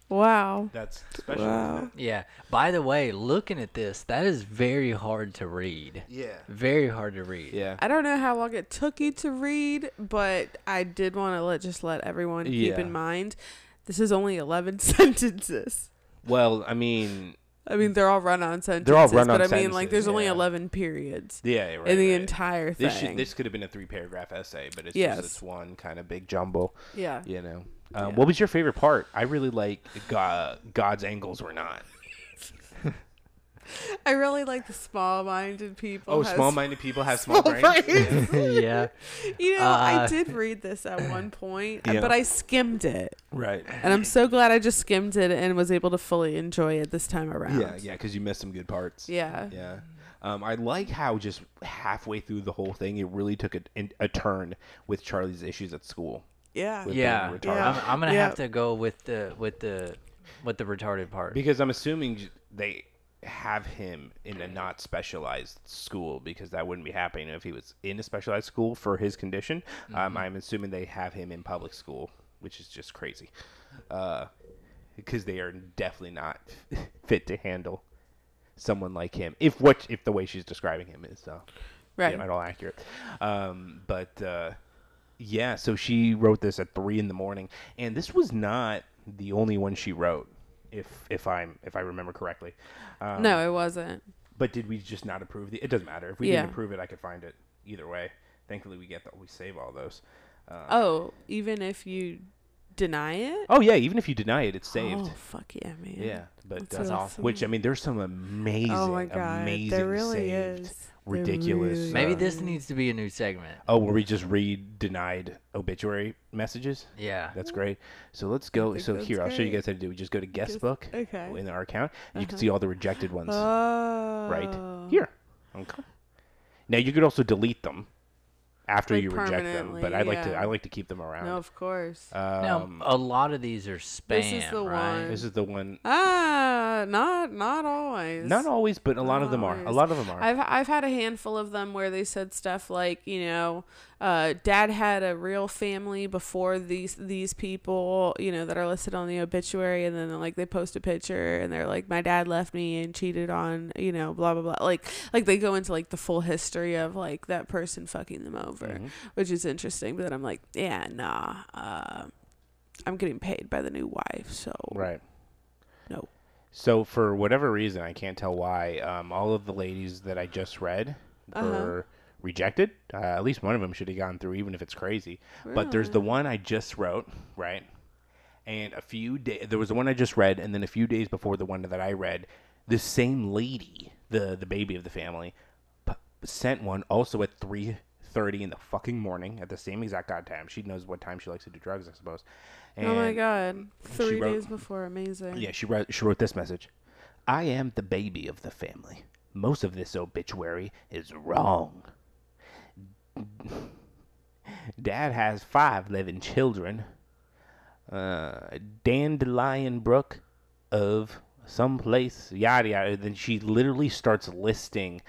Wow. That's special. Wow. Yeah. By the way, looking at this, that is very hard to read. Yeah. Very hard to read. Yeah. I don't know how long it took you to read, but I did want to let just let everyone keep Yeah. in mind this is only 11 sentences. Well, I mean, I mean, they're all run-on sentences. They're all run-on but I mean, like, there's only yeah. 11 periods yeah, right. in the right. entire thing. This should, this could have been a three paragraph essay, but it's Yes. just this one kind of big jumble. yeah. You know. Um, Yeah. What was your favorite part? I really like God, God's angles were not. I really like the small-minded people. Oh, small-minded people have small, small brains. brains. yeah. you know, I Uh, did read this at one point, Yeah. but I skimmed it. right. And I'm so glad I just skimmed it and was able to fully enjoy it this time around. Yeah, yeah, because you missed some good parts. Yeah. Yeah. Um, I like how just halfway through the whole thing, it really took a, a turn with Charlie's issues at school. Yeah. Yeah. Yeah. I'm, I'm gonna Yeah. have to go with the with the with the retarded part. Because I'm assuming they have him in a not specialized school because that wouldn't be happening if he was in a specialized school for his condition. Um, I'm assuming they have him in public school, which is just crazy. Uh, because they are definitely not fit to handle someone like him. If what if the way she's describing him is uh, Right. at all accurate. Um, but uh, yeah, so she wrote this at three in the morning, and this was not the only one she wrote, if if I'm if I remember correctly. Um, No, it wasn't. But did we just not approve the? It doesn't matter if we Yeah. didn't approve it. I could find it either way. Thankfully, we get that we save all those. Uh, Oh, even if you deny it? oh yeah, even if you deny it, it's saved. Oh, fuck yeah, man. Yeah, but That's uh, awesome. which I mean, there's some amazing, Oh my god. amazing, there really saved, is. There ridiculous. really Maybe uh, this needs to be a new segment. Oh, where we just read denied obituary messages. Yeah. That's great. So let's go. So that's here, I'll show you guys how to do. it. We just go to guest Guest- book okay. in our account. And You can Uh-huh. see all the rejected ones Oh. right here. Okay. Now you could also delete them after Like you reject them, but permanently, I like to. I like to keep them around. No, of course. now, Um, a lot of these are spam, This is the right? one. this is the one. ah, not not always. Not always, but a lot of them are. A lot of them are. I've I've had a handful of them where they said stuff like, you know, uh, dad had a real family before these these people, you know, that are listed on the obituary, and then like they post a picture and they're like, my dad left me and cheated on, you know, blah blah blah. Like like they go into like the full history of like that person fucking them over, Mhm. which is interesting. But then I'm like, yeah, nah, uh, I'm getting paid by the new wife, so Right. no. So for whatever reason, I can't tell why, um, all of the ladies that I just read Uh-huh. were rejected. Uh, at least one of them should have gone through, even if it's crazy. But there's the one I just wrote, right? And a few days, there was the one I just read, and then a few days before the one that I read, the same lady, the the baby of the family, p- sent one also at three thirty in the fucking morning at the same exact god time. She knows what time she likes to do drugs, I suppose. And oh my god, three wrote- days before, amazing. yeah, she wrote, she wrote this message. I am the baby of the family. Most of this obituary is wrong. Dad has five living children. Uh, Dandelion Brook of someplace, yada yada. Then she literally starts listing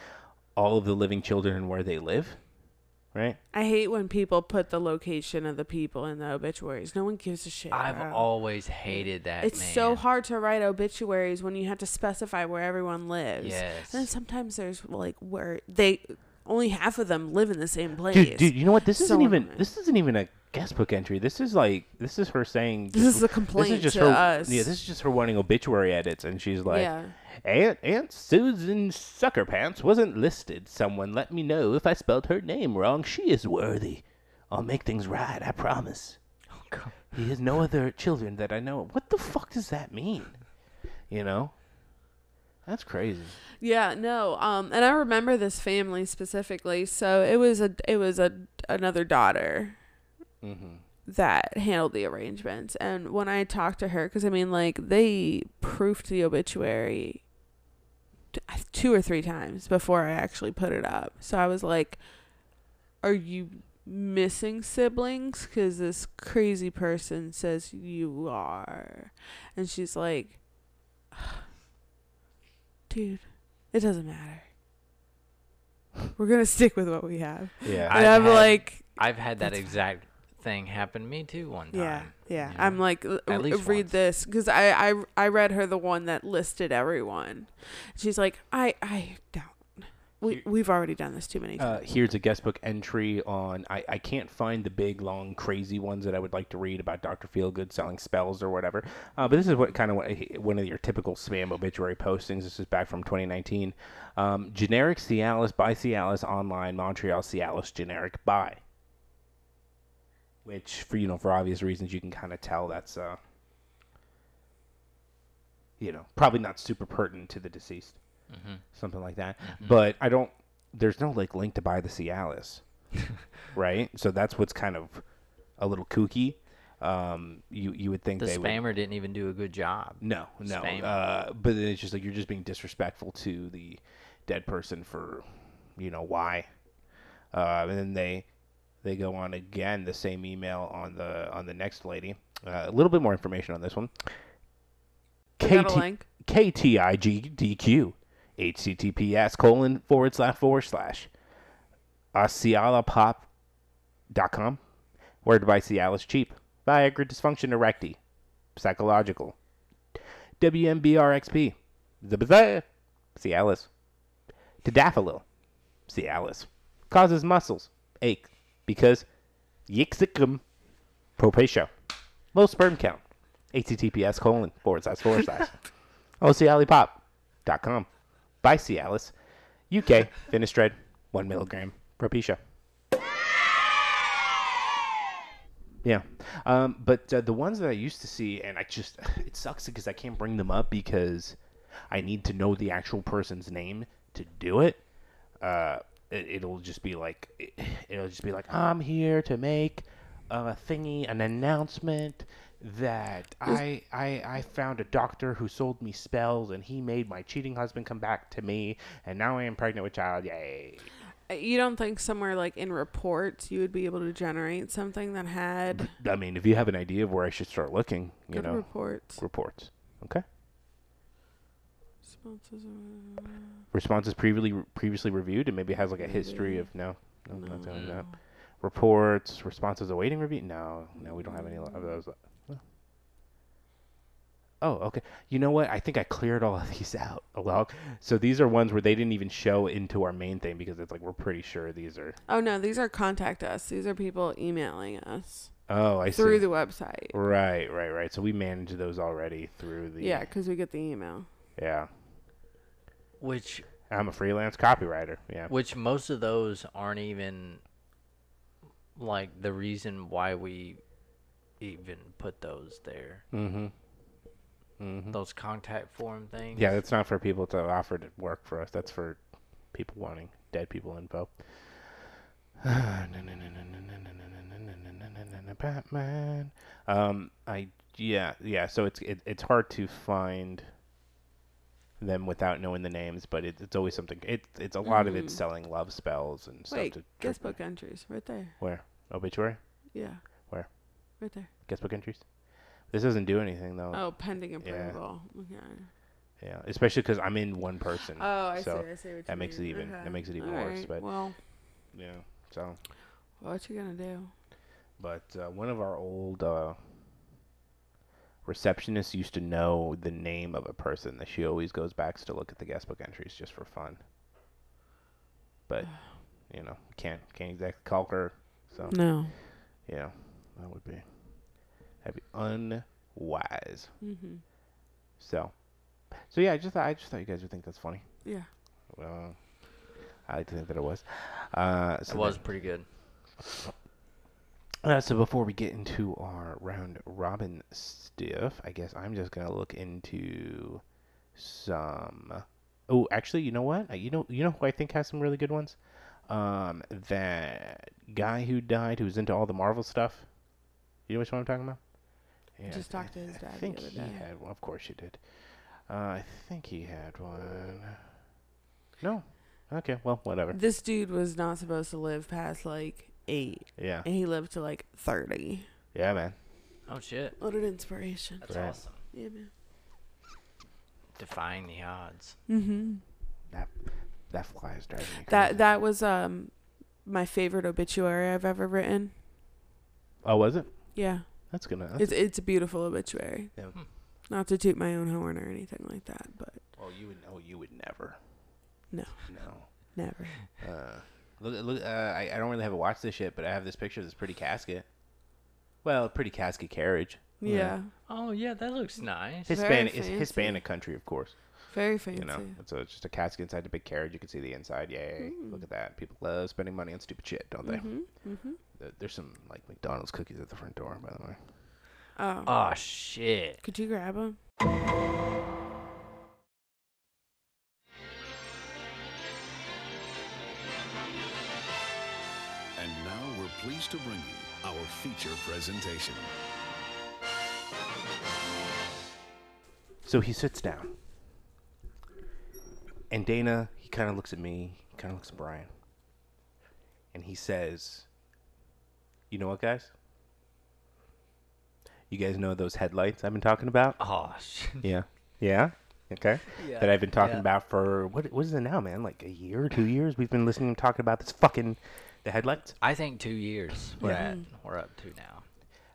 all of the living children and where they live. Right? I hate when people put the location of the people in the obituaries. No one gives a shit. I've bro. always hated that. It's man. so hard to write obituaries when you have to specify where everyone lives. Yes. And then sometimes there's like where they only half of them live in the same place. Dude, dude, you know what? This So isn't even annoying. this isn't even a guestbook entry. This is like this is her saying This just- is a complaint This is to her, us. Yeah, this is just her wanting obituary edits, and she's like, yeah. Aunt Aunt Susan Suckerpants wasn't listed. Someone let me know if I spelled her name wrong. She is worthy. I'll make things right. I promise. Oh, God. He has no other children that I know. of." What the fuck does that mean? You know, that's crazy. Yeah, no. Um and I remember this family specifically. So it was a it was a another daughter Mm-hmm. that handled the arrangements. And when I talked to her, because I mean, like, they proofed the obituary t- two or three times before I actually put it up. So I was like, Are you missing siblings because this crazy person says you are. And she's like, dude, it doesn't matter. We're going to stick with what we have. Yeah. And I've I'm had- like, I've had that That's exact thing happen to me too one time. yeah, yeah. you know? I'm like, "L- At uh, least read once. this because I, I I read her the one that listed everyone. She's like, I I don't. We we've already done this too many Uh, times. here's a guest book entry on. I, I can't find the big, long, crazy ones that I would like to read about Dr. Feelgood selling spells or whatever. Uh, but this is what kind of what, one of your typical spam obituary postings. This is back from 2019. Um, generic Cialis by Cialis online Montreal Cialis generic buy. Which, for you know, for obvious reasons, you can kind of tell that's uh, you know, probably not super pertinent to the deceased something like that. But I don't. There's no like link to buy the Cialis, right? So that's what's kind of a little kooky. Um, you you would think The they would. spammer didn't even do a good job. No, no. Uh, but it's just like you're just being disrespectful to the dead person for, you know, why. Uh, and then they they go on again the same email on the on the next lady. Uh, a little bit more information on this one. We KT. KTIGDQ HTTPS colon forward slash forward slash asialapop.com where to buy Cialis cheap. Viagra dysfunction erecti. Psychological. WMBRXP. Zibazah. Cialis. Tadalafil. Cialis. Causes muscles ache because Yixicum propatio. Low sperm count. HTTPS colon forward slash forward slash. OCAlipop.com. By Cialis. UK. Finistred. 1 milligram. Propecia. Yeah. Um, but uh, the ones that I used to see, and I just, it sucks because I can't bring them up because I need to know the actual person's name to do it. Uh, it it'll just be like, it, it'll just be like, I'm here to make a thingy, an announcement that I, I I found a doctor who sold me spells and he made my cheating husband come back to me and now I am pregnant with child. Yay. Uh, You don't think somewhere like in reports you would be able to generate something that had I mean, if you have an idea of where I should start looking, you good know, reports? reports. Okay. Responses are- responses previously previously reviewed and maybe has like a history of no, no, not doing that. Reports, responses awaiting review. No, no, we don't have any of those. Oh, okay. You know what? I think I cleared all of these out along. So these are ones where they didn't even show into our main thing because it's like we're pretty sure these are. Oh no, these are contact us. These are people emailing us Oh, I see. through see. the website. right, right, right. So we manage those already through the. Yeah, because we get the email. Yeah. Which I'm a freelance copywriter. Yeah. which most of those aren't even like the reason why we even put those there. Mm-hmm. Those contact form things. Yeah, that's not for people to offer to work for us. That's for people wanting dead people info. Batman. Um, I yeah yeah. So it's it, it's hard to find them without knowing the names, but it, it's always something. It it's a lot of it's selling love spells and stuff. Wait, to guest book entries right there. Where obituary? Yeah. Where? Right there. Guest book entries. This doesn't do anything though. Oh, pending Yeah. approval. Okay. Yeah, especially because I'm in one person. Oh, I so see. I see what you that makes it even- that makes it even All worse, right, but- well, Yeah. So. what you gonna do? But uh, one of our old uh, receptionists used to know the name of a person that she always goes back to look at the guest book entries just for fun. But you know, can't can't exactly call her. So No. yeah, that would be that'd be unwise. Mhm. So, so yeah, I just thought, I just thought you guys would think that's funny. Yeah. Well, I like to think that it was. Uh, so It was then- pretty good. Uh, so before we get into our round robin stuff, I guess I'm just gonna look into some. Oh, actually, you know what? Uh, You know, you know who I think has some really good ones. Um, that guy who died, who was into all the Marvel stuff. You know which one I'm talking about? Yeah, Just I talked to his dad I the think other he day. had one. Of course you did. Uh, I think he had one. No. Okay. Well, whatever. This dude was not supposed to live past like eight, Yeah. and he lived to like thirty. Yeah, man. Oh shit. What an inspiration! That's Right. awesome. Yeah, man. Defying the odds. Mm-hmm. That that fly is driving me That crazy. that was um my favorite obituary I've ever written. Oh, was it? Yeah, That's gonna. That's, it's it's a beautiful obituary. yeah. Not to toot my own horn or anything like that, but Oh, you would. Oh, you would never. No. No. never. Uh, look, look. Uh, I, I don't really have a watch this shit, but I have this picture of this pretty casket. Well, pretty casket carriage. Yeah, Oh yeah, that looks nice. Hispanic. It's. Hispanic country, of course. very fancy. You know, so it's just a casket inside the big carriage. You can see the inside. Yay! Look at that. People love spending money on stupid shit, don't they? Mm-hmm. There- There's some like McDonald's cookies at the front door, by the way. Oh, Oh shit. could you grab them? And now we're pleased to bring you our feature presentation. So he sits down, and Dana he kind of looks at me, he kind of looks at Brian, and he says, "You know what, guys? You guys know those headlights I've been talking about? Oh shit. Yeah, yeah, okay. Yeah, That I've been talking yeah. about for what? What is it now, man? Like a year, two years? We've been listening to him talking about this fucking the headlights." I think two years we're Yeah. at. Mm. We're up to now.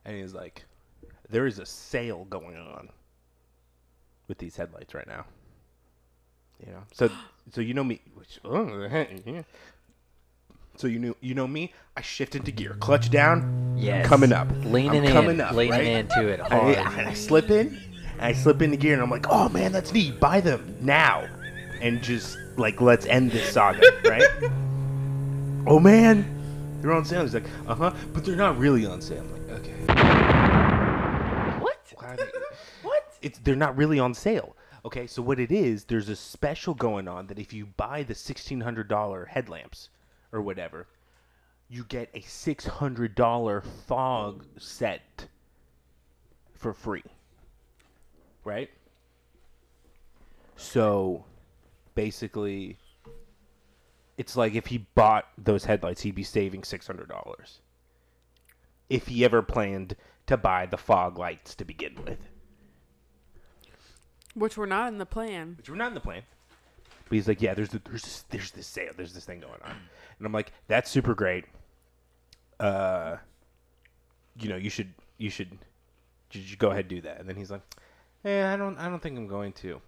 And he's like, "There is a sale going on with these headlights right now." You know, so so you know me. Which, oh, yeah. So you know you know me. I shift into gear, clutch down. Yes. coming up, Leaning I'm in. coming up, leaning right? into it I, hard. I, I slip in, and I slip into gear, and I'm like, "Oh man, that's neat. Buy them now," and just like let's end this saga, right? oh man, they're on sale. He's like, "Uh huh," but they're not really on sale. I'm like, okay. what? Why are they- what? It's they're not really on sale. Okay, so what it is, there's a special going on that if you buy the sixteen hundred dollar headlamps or whatever, you get a six hundred dollar fog set for free. Right? So basically it's like if he bought those headlights, he'd be saving six hundred dollars. If he ever planned to buy the fog lights to begin with. Which were not in the plan. which were not in the plan. But he's like, yeah, there's the, there's this, there's this sale, there's this thing going on, and I'm like, that's super great. Uh, you know, you should you should you should go ahead and do that. And then he's like, eh, I don't I don't think I'm going to.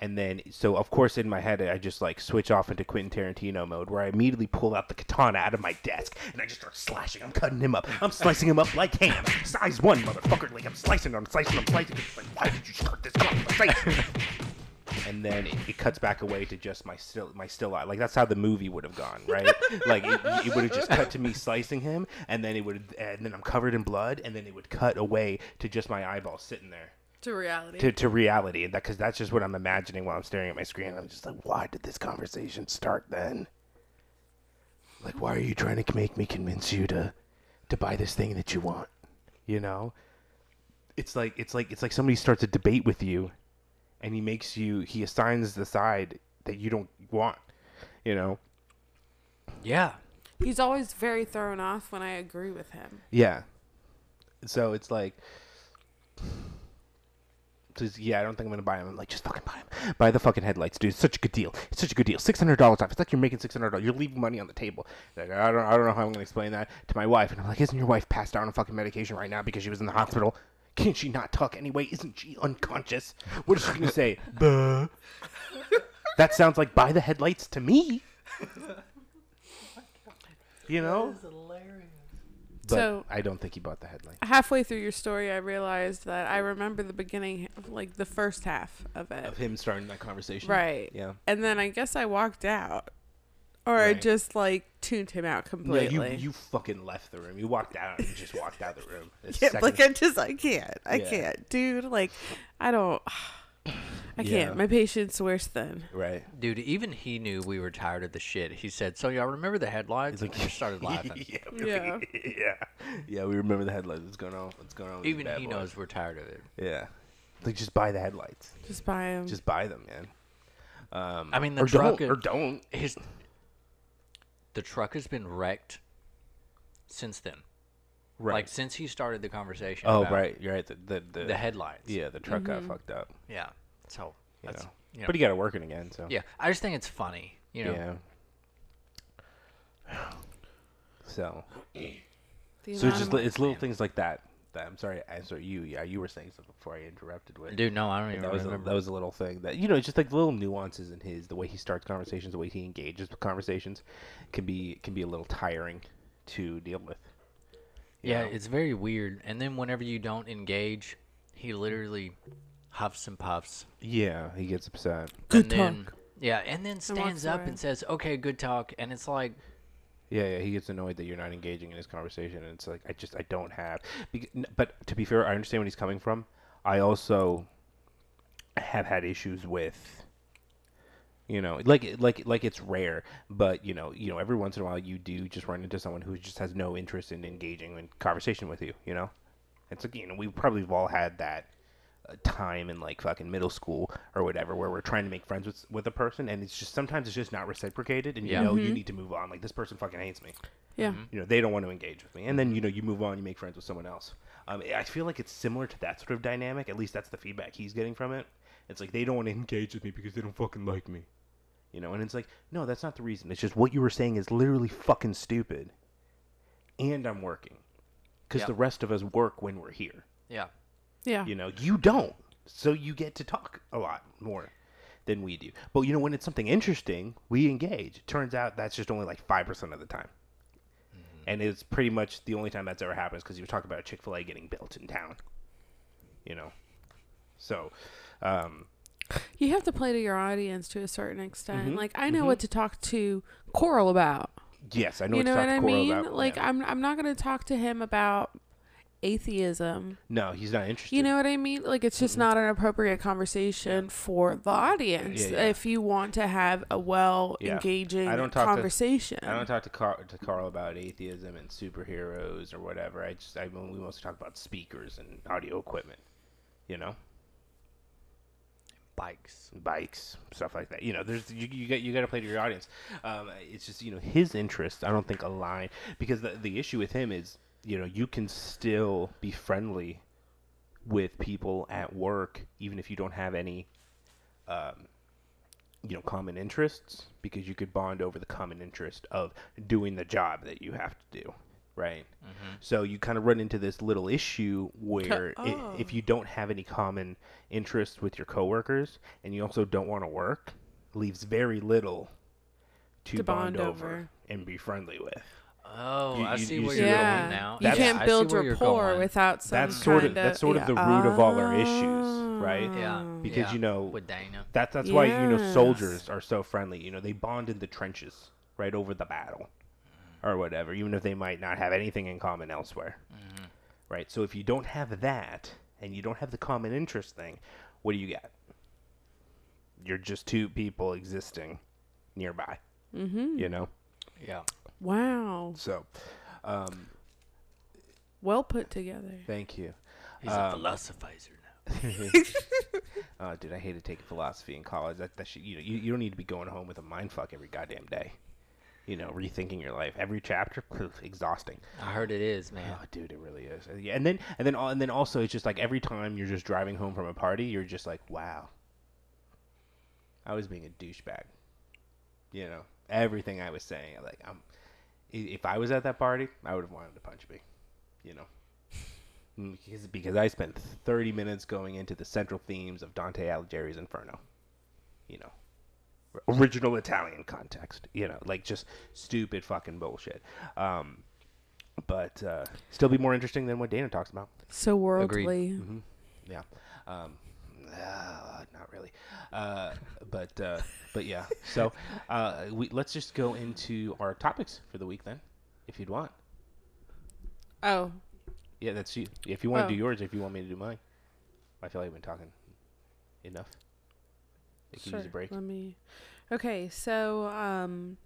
And then, so of course, in my head, I just like switch off into Quentin Tarantino mode, where I immediately pull out the katana out of my desk and I just start slashing. I'm cutting him up. I'm slicing him up like ham, size one, motherfucker. Like I'm slicing, I'm slicing, I'm slicing. Like, why did you start this conversation? And then it, it cuts back away to just my still my still eye. Like that's how the movie would have gone, right? like it, it would have just cut to me slicing him, and then it would, and then I'm covered in blood, and then it would cut away to just my eyeball sitting there To reality. to, to reality, and that because that's just what I'm imagining while I'm staring at my screen. I'm just like, why did this conversation start then? Like, why are you trying to make me convince you to to buy this thing that you want? You know, it's like it's like it's like somebody starts a debate with you, and he makes you he assigns the side that you don't want. You know, Yeah. He's always very thrown off when I agree with him. Yeah. So it's like, says, yeah, I don't think I'm gonna buy him. I'm like, just fucking buy him. Buy the fucking headlights, dude. It's such a good deal. It's such a good deal. Six hundred dollars off. It's like you're making six hundred dollars. You're leaving money on the table. Like, I don't, I don't know how I'm gonna explain that to my wife. And I'm like, isn't your wife passed out on fucking medication right now because she was in the hospital? Can't she not talk anyway? Isn't she unconscious? What is she gonna say? Buh. That sounds like buy the headlights to me. You know. But So- I don't think he bought the headlights. Halfway through your story, I realized that I remember the beginning, like the first half of it. of him starting that conversation. Right. Yeah. And then I guess I walked out. Or I Right. just like tuned him out No, completely. you you fucking left the room. You walked out and just walked out of the room. The yeah, second- like I just I can't. I Yeah. can't. Dude, like I don't I can't. My patience worse than right. Dude, even he knew we were tired of the shit. He said, "So y'all remember the headlights?" It's like and we started laughing. yeah, we- Yeah. yeah, yeah. We remember the headlights. What's going on? What's going on? with Even these bad he boys? knows we're tired of it. Yeah. Like just buy the headlights. Just buy them. Just buy them, man. Um, I mean, the or truck don't, is- or don't. His the truck has been wrecked since then. Right. Like since he started the conversation. oh, about right. You're right. The the, the, The headlines. Yeah, the truck got mm-hmm. fucked up. Yeah. So You that's know. you know, But he got it working again. So yeah. I just think it's funny. You know. yeah. So so it's just li- it's little things like that. That I'm sorry. I'm sorry. You yeah you were saying something before I interrupted with. Dude, no, I don't even that was a, remember. that was a little thing that you know it's just like little nuances in his the way he starts conversations the way he engages with conversations can be can be a little tiring to deal with yeah, know? it's very weird. And then whenever you don't engage, he literally huffs and puffs. yeah he gets upset Good and then, talk. Yeah, and then stands up away. and says, "Okay, good talk." And it's like, yeah yeah he gets annoyed that you're not engaging in his conversation and it's like i just i don't have but to be fair i understand where he's coming from. I also have had issues with you know like like like it's rare but you know you know every once in a while you do just run into someone who just has no interest in engaging in conversation with you you know? It's like you know we probably have all had that time in like fucking middle school or whatever where we're trying to make friends with with a person and it's just sometimes it's just not reciprocated and you Yeah. know you need to move on. Like this person fucking hates me. Yeah. you know they don't want to engage with me. And then you know you move on you make friends with someone else. Um, i feel like it's similar to that sort of dynamic. At least that's the feedback he's getting from it. It's like they don't want to engage with me because they don't fucking like me. You know and it's like no that's not the reason. It's just what you were saying is literally fucking stupid. And i'm working. Because Yep. the rest of us work when we're here. Yeah, Yeah. you know you don't so you get to talk a lot more than we do but you know when it's something interesting we engage it turns out that's just only like 5% of the time and it's pretty much the only time that's ever happened because you were talking about a chick-fil-a getting built in town you know so um, You have to play to your audience to a certain extent. Mhm, Like I know what to talk to Coral about. yes i know you what know to what talk I Coral mean? about. Like yeah. I'm I'm not gonna talk to him about atheism. no he's not interested You know what I mean? Like it's just not an appropriate conversation for the audience. Yeah, yeah. If you want to have a well Yeah. engaging I don't talk to- conversation. I don't talk to Carl, to Carl about atheism and superheroes or whatever. I just I mean, we mostly talk about speakers and audio equipment, you know. bikes. bikes, stuff like that. You know, there's you, you got you got to play to your audience. Um, it's just you know his interests. I don't think align because the the issue with him is you know you can still be friendly with people at work even if you don't have any um, you know common interests because you could bond over the common interest of doing the job that you have to do right so you kind of run into this little issue where i oh. if you don't have any common interests with your coworkers and you also don't want to work leaves very little to, To bond, bond over over. and be friendly with Oh, You- I see you where you're what yeah. going now. You That's- can't build rapport without some that's sort of kind that's sort of the yeah. root of all our issues right Yeah, because yeah, you know with Dana. that that's why you know soldiers are so friendly. You know, they bond in the trenches right over the battle or whatever, even if they might not have anything in common elsewhere. Right? So if you don't have that and you don't have the common interest thing, what do you got? You're just two people existing nearby. Mm-hmm. You know? Yeah. Wow. So, um, Well put together. thank you. He's Um, a philosophizer now. Uh, dude, I hated taking philosophy in college. That, that shit, you know, you, you don't need to be going home with a mind fuck every goddamn day. You know, rethinking your life every chapter, exhausting. I heard it is, man. Oh, dude, it really is. Yeah, and then and then and then also it's just like every time you're just driving home from a party, you're just like, wow, I was being a douchebag. You know, everything I was saying, like I'm. If I was at that party, I would have wanted to punch me. You know. Mm, Because, because I spent 30 minutes going into the central themes of Dante Alighieri's Inferno. You know, original Italian context. You know, like just stupid fucking bullshit. Um, but uh, still be more interesting than what Dana talks about. So worldly. Yeah. Um, uh, not really. Uh, but uh, but yeah. So uh, we let's just go into our topics for the week then, if you'd want. Oh, Yeah, that's you. If you want to Oh. do yours, if you want me to do mine. I feel like I've been talking enough. I can use a break. Let me. Okay, so um,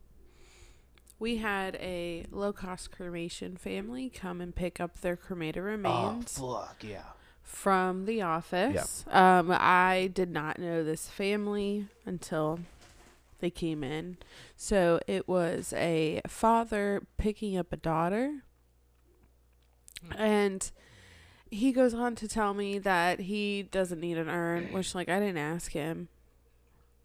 we had a low cost cremation family come and pick up their cremated remains Oh fuck yeah! From the office. Um, I did not know this family until they came in. So it was a father picking up a daughter And he goes on to tell me that he doesn't need an urn, which like I didn't ask him.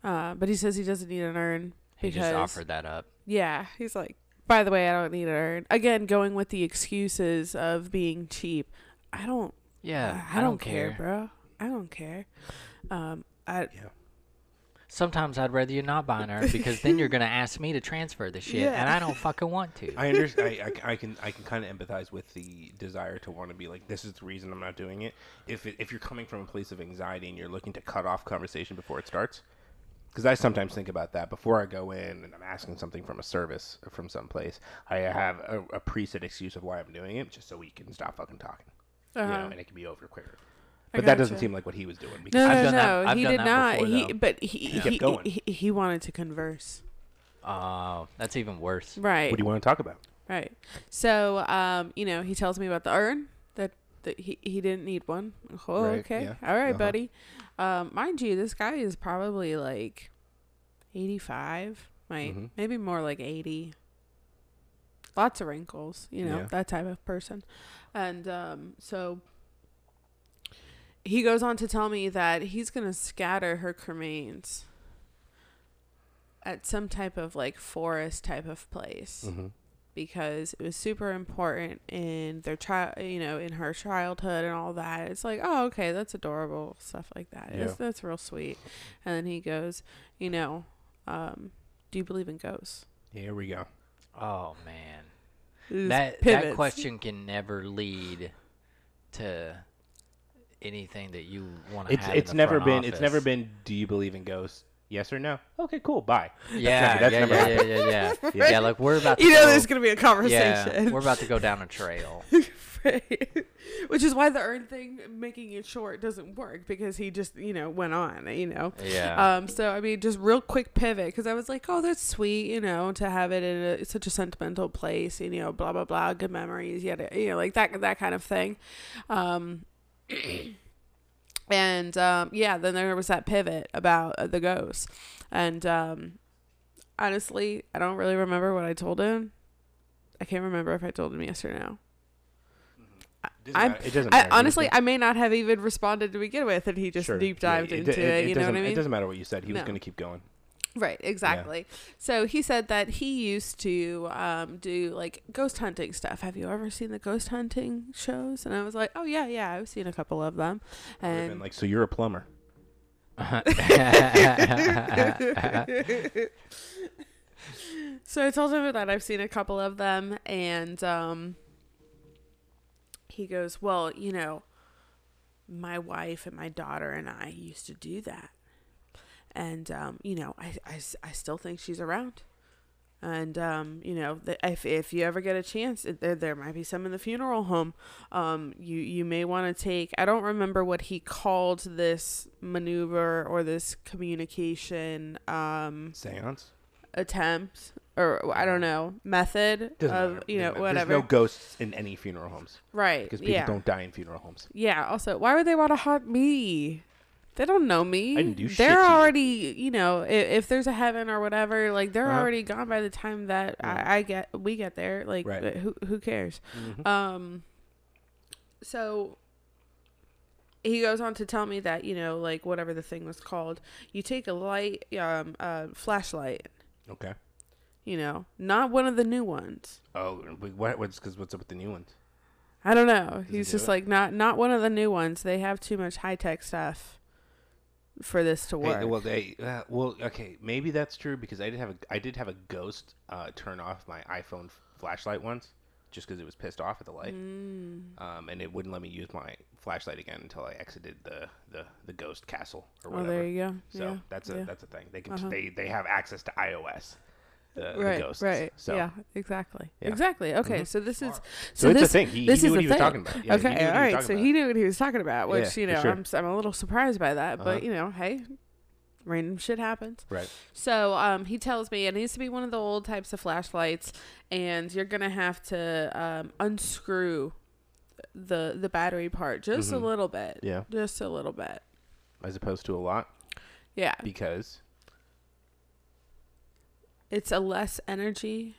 Uh, but he says he doesn't need an urn Because, He just offered that up. yeah, he's like, by the way, I don't need an urn. Again, going with the excuses of being cheap. I don't. Yeah, I, don't care. bro. I don't care. Um, I Sometimes I'd rather you not buy an urn because then you're gonna ask me to transfer the shit, and I don't fucking want to. I understand. I, I, I can I can kind of empathize with the desire to want to be like, this is the reason I'm not doing it. If it, if you're coming from a place of anxiety and you're looking to cut off conversation before it starts, because I sometimes think about that before I go in and I'm asking something from a service or from some place. I have a, a preset excuse of why I'm doing it, just so we can stop fucking talking. You Uh-huh. know, and it can be over quicker. But that doesn't gotcha. seem like what he was doing. Because no, I've no, that- I've he done did that not. before, he, but he, kept he, going. he he wanted to converse. Oh, that's even worse. Right. what do you want to talk about? Right. So, um, you know, he tells me about the urn that, that he, he didn't need one. Oh, Right, okay. yeah, All right, uh-huh. buddy. Um, mind you, this guy is probably like 85, might Mhm. maybe more like 80. Lots of wrinkles, you know, Yeah. that type of person. And um, so he goes on to tell me that he's going to scatter her cremains at some type of like forest type of place Mm-hmm. because it was super important in their child, you know, in her childhood and all that. It's like, oh, okay, that's adorable, stuff like that. It's, Yeah. that's real sweet. And then he goes, you know, um, do you believe in ghosts? Here we go. Oh man, This that that question can never lead to anything that you want to It's have. it's in the never front been it's never been. Do you believe in ghosts? Yes or no? Okay, cool. Bye. Yeah, that's yeah, never yeah, happened. yeah, yeah, yeah, yeah. Like we're about to. You know, go, there's going to be a conversation. yeah, conversation. we're about to go down a trail. Right. Which is why the urn thing, making it short, doesn't work because he just, you know, went on, you know. Yeah. Um. So I mean, just real quick pivot because I was like, oh, that's sweet, you know, to have it in a, such a sentimental place, and you know, blah blah blah, good memories, yada, you know, like that that kind of thing. Um. And um, yeah, then there was that pivot about uh, the ghost, and um, honestly, I don't really remember what I told him. I can't remember if I told him yes or no. Doesn't I'm- matter. It doesn't I, matter. You honestly, I may not have even responded to begin with, and he just Sure. deep Yeah, dived it- into it, it. you know what I mean? It doesn't matter what you said. He was going to keep going. Right, exactly. So he said that he used to um, do like ghost hunting stuff. Have you ever seen the ghost hunting shows? And I was like, oh yeah, yeah, I've seen a couple of them. And like, so you're a plumber. so I told him that I've seen a couple of them, and um, he goes, well, you know, my wife and my daughter and I used to do that, and um, you know, I, I, I still think she's around. And um, you know, if if you ever get a chance, there there might be some in the funeral home. Um, you you may want to take. I don't remember what he called this maneuver or this communication um Seance. attempt or I don't know method Doesn't of matter. you know Doesn't whatever. There's no ghosts in any funeral homes right? because people yeah. don't die in funeral homes. Yeah. Also, why would they want to haunt me? They don't know me. I didn't do They're already, you know, if, if there's a heaven or whatever, like they're Uh-huh. already gone by the time that Yeah. I, I get, we get there. Like, Right. who who cares? Mhm. Um. So. He goes on to tell me that you know, like whatever the thing was called, you take a light, um, uh, flashlight. Okay. You know, not one of the new ones. Oh, what? What's because what's up with the new ones? I don't know. he He's just it? like not not one of the new ones. They have too much high tech stuff for this to work. Hey, well, they uh, well, okay, maybe that's true because I did have a I did have a ghost uh, turn off my iPhone f- flashlight once just because it was pissed off at the light, Mm. um, and it wouldn't let me use my flashlight again until I exited the the, the ghost castle or oh, whatever. there you go. So yeah. that's a yeah. that's a thing. They can Uh-huh. they they have access to iOS. The, the right, ghosts. right. So yeah, exactly, Yeah. exactly. Okay, Mhm. so this is so, so, it's this a thing. He, this he knew is what the he was thing. talking about. Yeah, okay, all right. So about. he knew what he was talking about, Yeah, which you know sure. I'm I'm a little surprised by that, Uh-huh. but you know, hey, random shit happens. right. So um, he tells me it needs to be one of the old types of flashlights, and you're gonna have to um, unscrew the the battery part just a Mhm. little bit. Yeah, Just a little bit. as opposed to a lot Yeah. because It's a less energy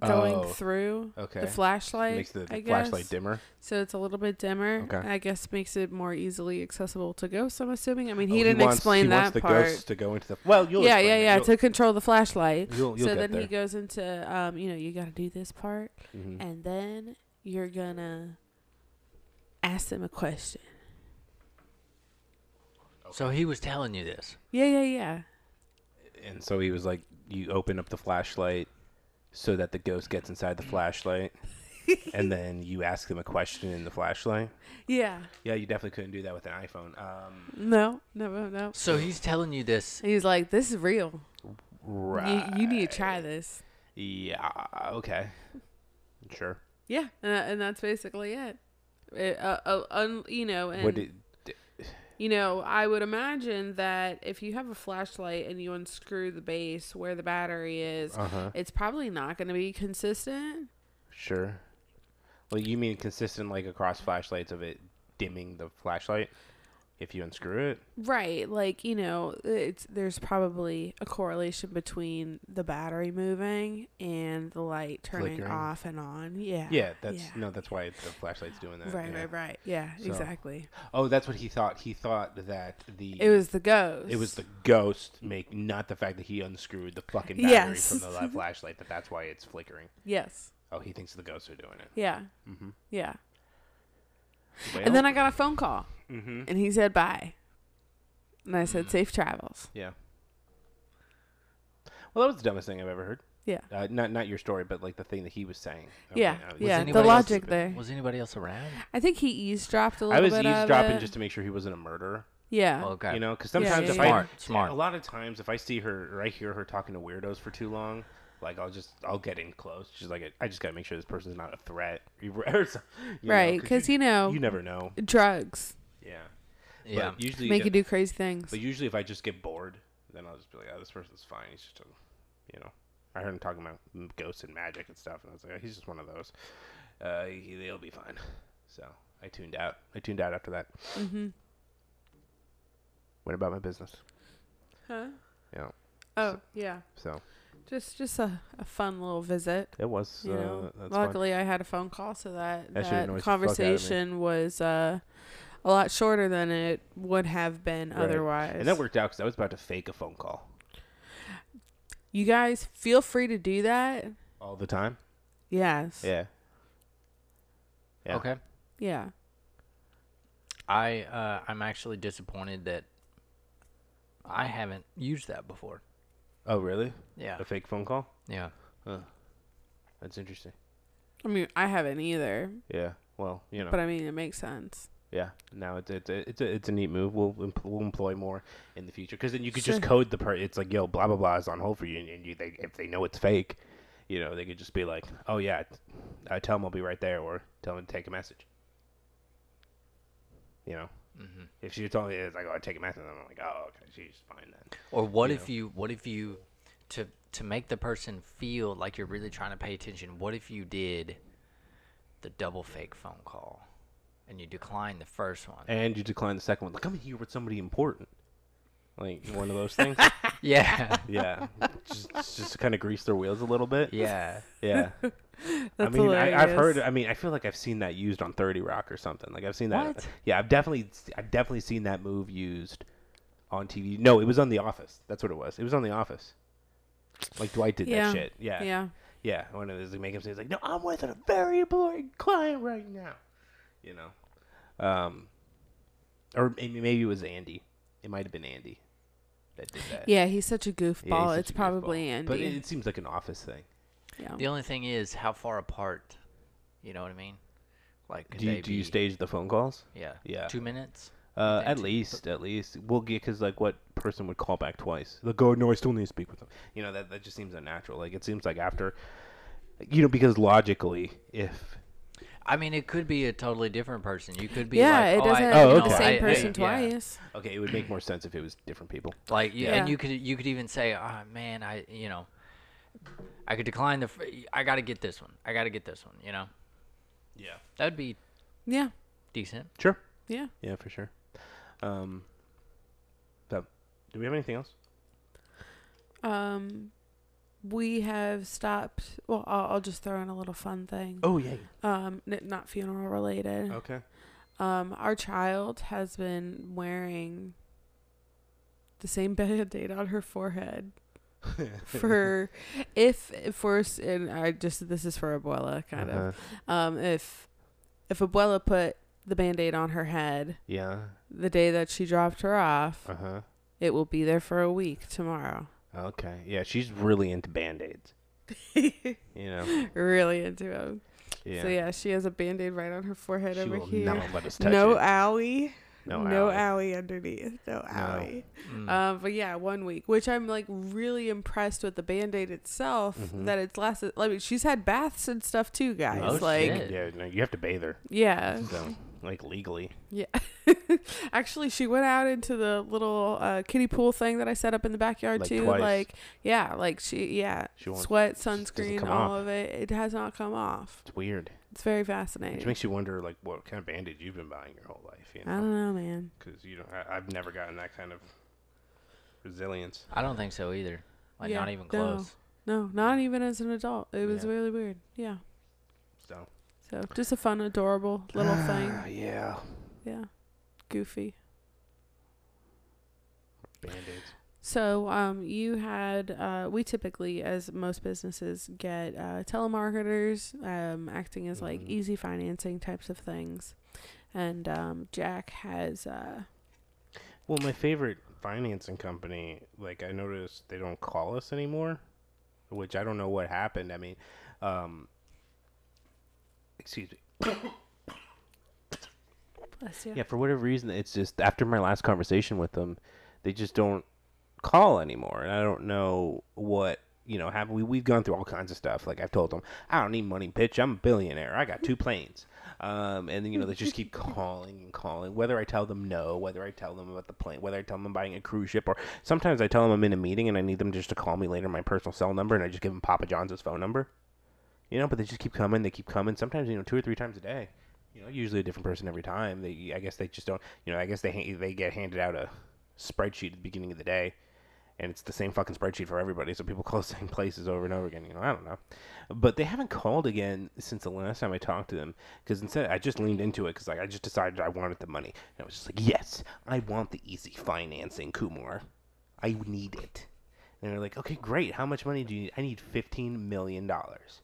going Oh, through okay. the flashlight. Makes the I flashlight guess. dimmer. So it's a little bit dimmer. Okay. I guess makes it more easily accessible to ghosts. I'm assuming. I mean, Oh, he didn't wants, explain he that wants the part. ghosts to go into the. Well, you'll yeah, yeah, it. yeah. You'll- To control the flashlight. You'll- you'll so get then there. he goes into, um, you know, you got to do this part, Mhm. and then you're gonna ask them a question. So he was telling you this. Yeah, yeah, yeah. and so he was like, "You open up the flashlight so that the ghost gets inside the flashlight, and then you ask them a question in the flashlight." Yeah. Yeah, you definitely couldn't do that with an iPhone. Um, No, no, no, no. So he's telling you this. He's like, this is real. right. You, you need to try this. Yeah. Okay. Sure. Yeah, and, that- and that's basically it. it uh, uh, un, you know, and what did? You know, I would imagine that if you have a flashlight and you unscrew the base where the battery is, Uh huh. it's probably not going to be consistent. Sure. Well, you mean consistent like across flashlights of it dimming the flashlight if you unscrew it? Right, like you know, it's there's probably a correlation between the battery moving and the light turning Flickering. off and on. Yeah. Yeah, that's yeah. no, that's why the flashlight's doing that. Right, yeah. right, right. Yeah, So- exactly. Oh, that's what he thought. He thought that the It was the ghost. it was the ghost make not the fact that he unscrewed the fucking battery Yes. from the flashlight that that's why it's flickering. yes. Oh, he thinks the ghosts are doing it. Yeah. Mhm. Yeah. Well, And then I got a phone call, mhm. and he said bye, and I said safe travels. Yeah. Well, that was the dumbest thing I've ever heard. Yeah. Uh, not not your story, but like the thing that he was saying. Yeah, uh, was yeah. The anybody else- logic there. Was anybody else around? I think he eavesdropped a little was bit eavesdropping of it. just to make sure he wasn't a murderer. yeah. Okay. You know, because Yeah, sometimes yeah, if yeah. I Smart, smart. a lot of times if I see her or I hear her talking to weirdos for too long, like I'll just I'll get in close. She's like, I just gotta make sure this person's not a threat. you right, because you know, you never know. drugs Yeah. Yeah. But usually, make if, you do crazy things. but usually if I just get bored, then I'll just be like, oh, this person's fine. He's just a, you know. I heard him talking about ghosts and magic and stuff, and I was like, oh, he's just one of those. Uh, he, they'll be fine. So I tuned out. I tuned out after that. mm-hmm. Went about my business. Huh? Yeah. Oh yeah, So just just a, a fun little visit. it was. You uh, know, that's fun. luckily I had a phone call, so that That that annoyed the fuck out of me. conversation was uh, a lot shorter than it would have been Right. otherwise. And that worked out because I was about to fake a phone call You guys feel free to do that. all the time. Yes. Yeah. Yeah. Okay. Yeah. I uh, I'm actually disappointed that I haven't used that before. Oh, really? Yeah. A fake phone call? Yeah. That's interesting. I mean, I haven't either, Yeah. Well, you know. but I mean, it makes sense. yeah. Now it's it's a, it's a it's a neat move. We'll empl- we'll employ more in the future because then you could just code the per. It's like yo, blah blah blah is on hold for you, and, and you they if they know it's fake, you know, they could just be like, oh yeah, I tell them I'll be right there, or tell them to take a message. You know, hmm if she told me it's like, oh, I take a message, I'm like, oh, okay, she's fine then. Or what You if know. you what if you to to make the person feel like you're really trying to pay attention? What if you did the double fake phone call and you decline the first one? And you decline the second one. Like I'm here with somebody important. Like one of those things. yeah. yeah, just just to kind of grease their wheels a little bit. Yeah. Yeah. I mean, I, I've heard. I mean, I feel like I've seen that used on Thirty Rock or something. Like I've seen that. What? Yeah, I've definitely, I've definitely seen that move used on TV. No, it was on The Office. That's what it was. It was on The Office. Like Dwight did Yeah. that shit. Yeah. Yeah. Yeah. When it was like, make him say, he's like, "No, I'm with a very important client right now." You know. Um. Or maybe maybe it was Andy. It might have been Andy that did that. Yeah, he's such a Yeah, goofball. such it's a goofball. probably Andy. But it, it seems like an office thing. Yeah. The only thing is how far apart. You know what I mean? Like Do you, they do you stage the phone calls? Yeah. Yeah. Two minutes. Uh, at two- least, at least we'll get because like what person would call back twice? Like, oh no, I still need to speak with them. You know that that just seems unnatural. Like it seems like after, you know, because logically, if I mean, it could be a totally different person. You could be yeah, like, it oh, doesn't I, Oh, be the know, okay. same I- I- person yeah. twice. okay, it would make more sense if it was different people. Like, you, Yeah. and you could you could even say, oh man, I you know, I could decline the. fr- I got to get this one. I got to get this one. You know, Yeah. that'd be Yeah. decent. Sure. Yeah. Yeah, for sure. Um. So, do we have anything else? Um, we have stopped. Well, I'll, I'll just throw in a little fun thing. Oh yeah. Um, n- not funeral related. Okay. Um, our child has been wearing the same band-aid on her forehead for if for and I just this is for Abuela kind Uh-huh. of um if if Abuela put the band-aid on her head Yeah. the day that she dropped her off Uh huh. it will be there for a week tomorrow Okay. Yeah, she's really into band aids. you know. really into them Yeah. so yeah she has a band-aid right on her forehead She over here not let us touch no it. owie No no owie. owie underneath no owie Mm. Um, but yeah, one week, which I'm like really impressed with the band aid itself Mhm. that it's lasted. I mean, she's had baths and stuff too, guys. Oh, like, shit. Yeah, no, you have to bathe her. yeah, So, like legally. yeah. Actually, she went out into the little uh, kiddie pool thing that I set up in the backyard Like too. twice. Like, yeah, like she, yeah, She sweat, sunscreen, all off. of it. It has not come off. It's weird. It's very fascinating. Which makes you wonder, like, what kind of bandage you've been buying your whole life. You know? I don't know, man. Because you know, I, I've never gotten that kind of resilience. I don't think so either. Like Yeah, not even no. close. No, not even as an adult. It was Yeah. really weird. Yeah. So. So just a fun, adorable little ah, thing. yeah. Yeah. Goofy. Band aids. So, um, you had, uh, we typically, as most businesses, get uh, telemarketers um, acting as like Mhm. easy financing types of things. And um, Jack has, uh, Well, my favorite financing company, like I noticed they don't call us anymore, which I don't know what happened. I mean, um, excuse me. bless you. Yeah, for whatever reason, it's just after my last conversation with them, they just don't call anymore, and I don't know what you know. Have we we've gone through all kinds of stuff. Like I've told them, I don't need money, bitch. I'm a billionaire. I got two planes. Um, and then you know they just keep calling and calling. Whether I tell them no, whether I tell them about the plane, whether I tell them I'm buying a cruise ship, or sometimes I tell them I'm in a meeting and I need them just to call me later my personal cell number, and I just give them Papa John's phone number. You know, but they just keep coming. They keep coming. Sometimes you know two or three times a day. You know, usually a different person every time. They, I guess they just don't. You know, I guess they they get handed out a spreadsheet at the beginning of the day, and it's the same fucking spreadsheet for everybody. So people call the same places over and over again. You know, I don't know, but they haven't called again since the last time I talked to them. Because instead, I just leaned into it because like I just decided I wanted the money. And I was just like, yes, I want the easy financing, Kumar. I need it. And they're like, okay, great. How much money do you need? I need fifteen million dollars.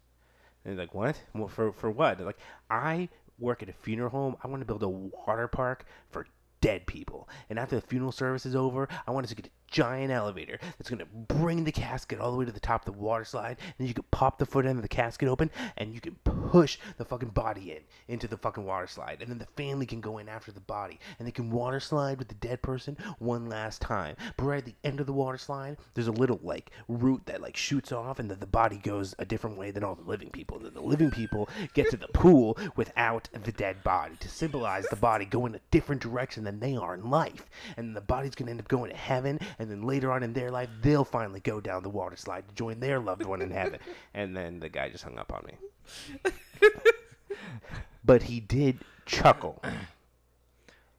And they're like, what? For for what? They're like, I work at a funeral home. I want to build a water park for dead people. And after the funeral service is over, I want us to get a giant elevator that's going to bring the casket all the way to the top of the water slide. And you can pop the foot end of the casket open and you can push the fucking body in into the fucking water slide. And then the family can go in after the body and they can water slide with the dead person one last time. But right at the end of the water slide, there's a little like route that like shoots off and then the body goes a different way than all the living people. And then the living people get to the pool without the dead body to symbolize the body going a different direction than they are in life. And the body's gonna end up going to heaven and then later on in their life they'll finally go down the water slide to join their loved one in heaven. And then the guy just hung up on me. but he did chuckle.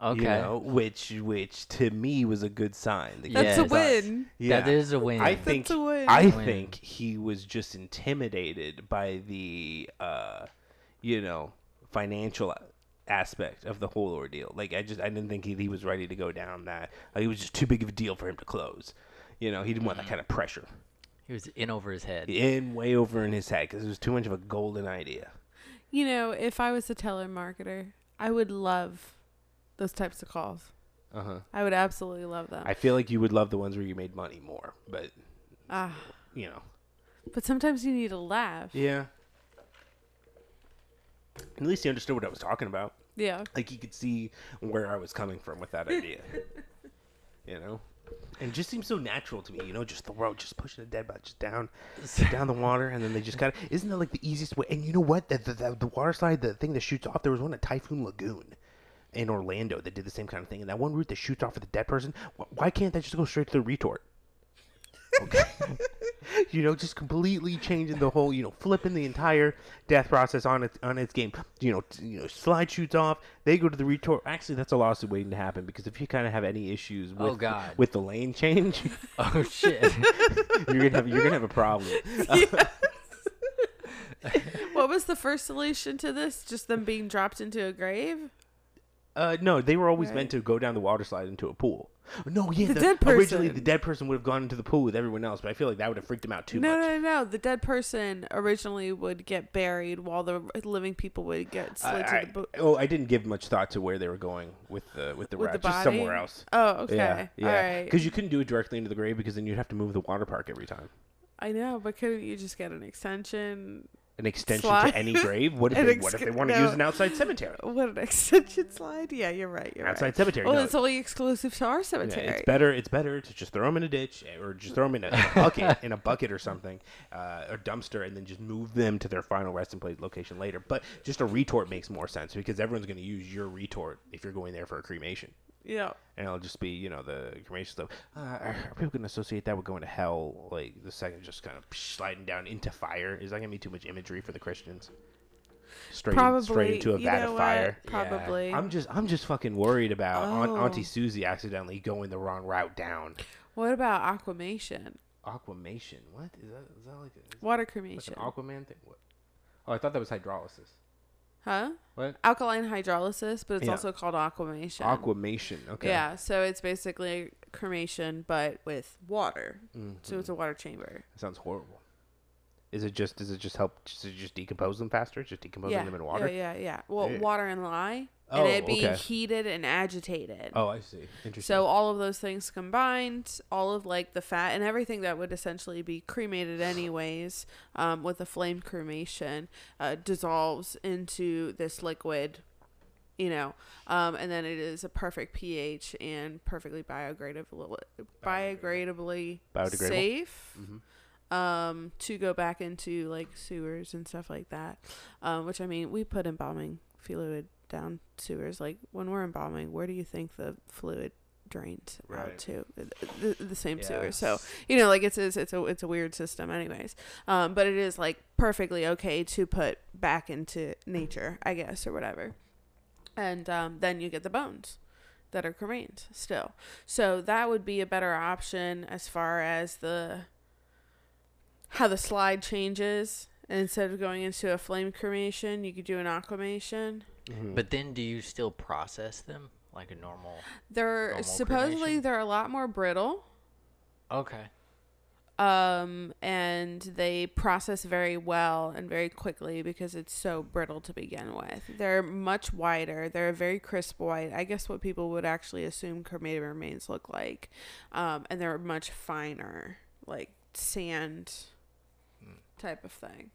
Okay. You know, which which to me was a good sign. The That's a Yes. thought- win. That is a win. I think a win. I Win. think he was just intimidated by the uh you know financial aspect of the whole ordeal. Like I just I didn't think he, he was ready to go down that. Like, it was just too big of a deal for him to close. You know, he didn't want that kind of pressure he was in over his head. in way over in his head because it was too much of a golden idea. You know, if I was a telemarketer, I would love those types of calls. Uh huh. I would absolutely love them. I feel like you would love the ones where you made money more, but Ah, you know. but sometimes you need a laugh. Yeah. At least he understood what I was talking about. Yeah. Like he could see where I was coming from with that idea. you know? And it just seems so natural to me, you know, just the road, just pushing the dead body just down, down the water, and then they just got. Isn't that like the easiest way? And you know what? The, the, the, the water slide, the thing that shoots off. There was one at Typhoon Lagoon, in Orlando that did the same kind of thing. And that one route that shoots off at the dead person. wh- Why can't that just go straight to the retort? Okay. You know, just completely changing the whole, you know, flipping the entire death process on its on its game. You know, t- you know, slide shoots off. They go to the retort. Actually, that's a lawsuit waiting to happen because if you kind of have any issues with Oh, God. with the lane change, Oh shit. you're gonna have you're gonna have a problem. What was the first solution to this? Just them being dropped into a grave? Uh, no, they were always Right. meant to go down the water slide into a pool. No, yeah, The the, dead originally the dead person would have gone into the pool with everyone else, but I feel like that would have freaked him out too no, much. no, no, no. The dead person originally would get buried while the living people would get slid I, to the boat. Oh, I didn't give much thought to where they were going with the with the With the rat, just somewhere else. Oh, okay. Yeah, yeah. All right. Because you couldn't do it directly into the grave because then you'd have to move the water park every time. I know, but couldn't you just get an extension? An extension Slide. to any grave. What if they, what if they ex- want to no. use an outside cemetery? What an extension slide? Yeah, you're right. You're Outside right. cemetery. Well, no. it's only exclusive to our Yeah, cemetery. it's better. It's better to just throw them in a ditch eh, or just throw them in a, in a bucket, in a bucket or something, uh, or dumpster, and then just move them to their final resting place location later. But just a retort makes more sense because everyone's going to use your retort if you're going there for a cremation, Yeah. and it'll just be you know the cremation stuff. Uh, are people going to associate that with going to hell? Like the second just kind of sliding down into fire? Is that going to be too much imagery for the Christians? Straight, Probably. straight into a vat of what? fire. Probably. I'm just I'm just fucking worried about Aunt, Oh. Auntie Susie accidentally going the wrong route down. What about aquamation? Aquamation. What is that? Is that like, a, Water like cremation. an Aquaman thing? What? Oh, I thought that was hydrolysis. Huh? What? Alkaline hydrolysis, but it's Yeah. also called aquamation. Aquamation. Okay. Yeah, so it's basically cremation, but with water. Mhm. So it's a water chamber. That sounds horrible. Is it just? Does it just help? Does it just decompose them faster? Just decomposing yeah, them in water? yeah, yeah, yeah. Well, water and lye, Oh, and it being okay. heated and agitated. Oh, I see. Interesting. So all of those things combined, all of like the fat and everything that would essentially be cremated anyways, um, with a flame cremation, uh, dissolves into this liquid, you know, um, and then it is a perfect pH and perfectly biodegradable, biodegradably Biodegradable? safe. Mhm. Um, to go back into like sewers and stuff like that, um, which I mean, we put embalming fluid down sewers. Like when we're embalming, where do you think the fluid drains Right. out to? The, the, the same sewer. So you know, like it's it's it's a it's a weird system, anyways. Um, but it is like perfectly okay to put back into nature, I guess, or whatever. And um, then you get the bones that are cremains still. So that would be a better option as far as the how the slide changes. And instead of going into a flame cremation, you could do an aquamation. Mhm. But then do you still process them like a normal? They're Normal supposedly cremation? they're a lot more brittle. Okay. um and they process very well and very quickly because it's so brittle to begin with they're much whiter they're a very crisp white i guess what people would actually assume cremated remains look like um and they're much finer like sand type of thing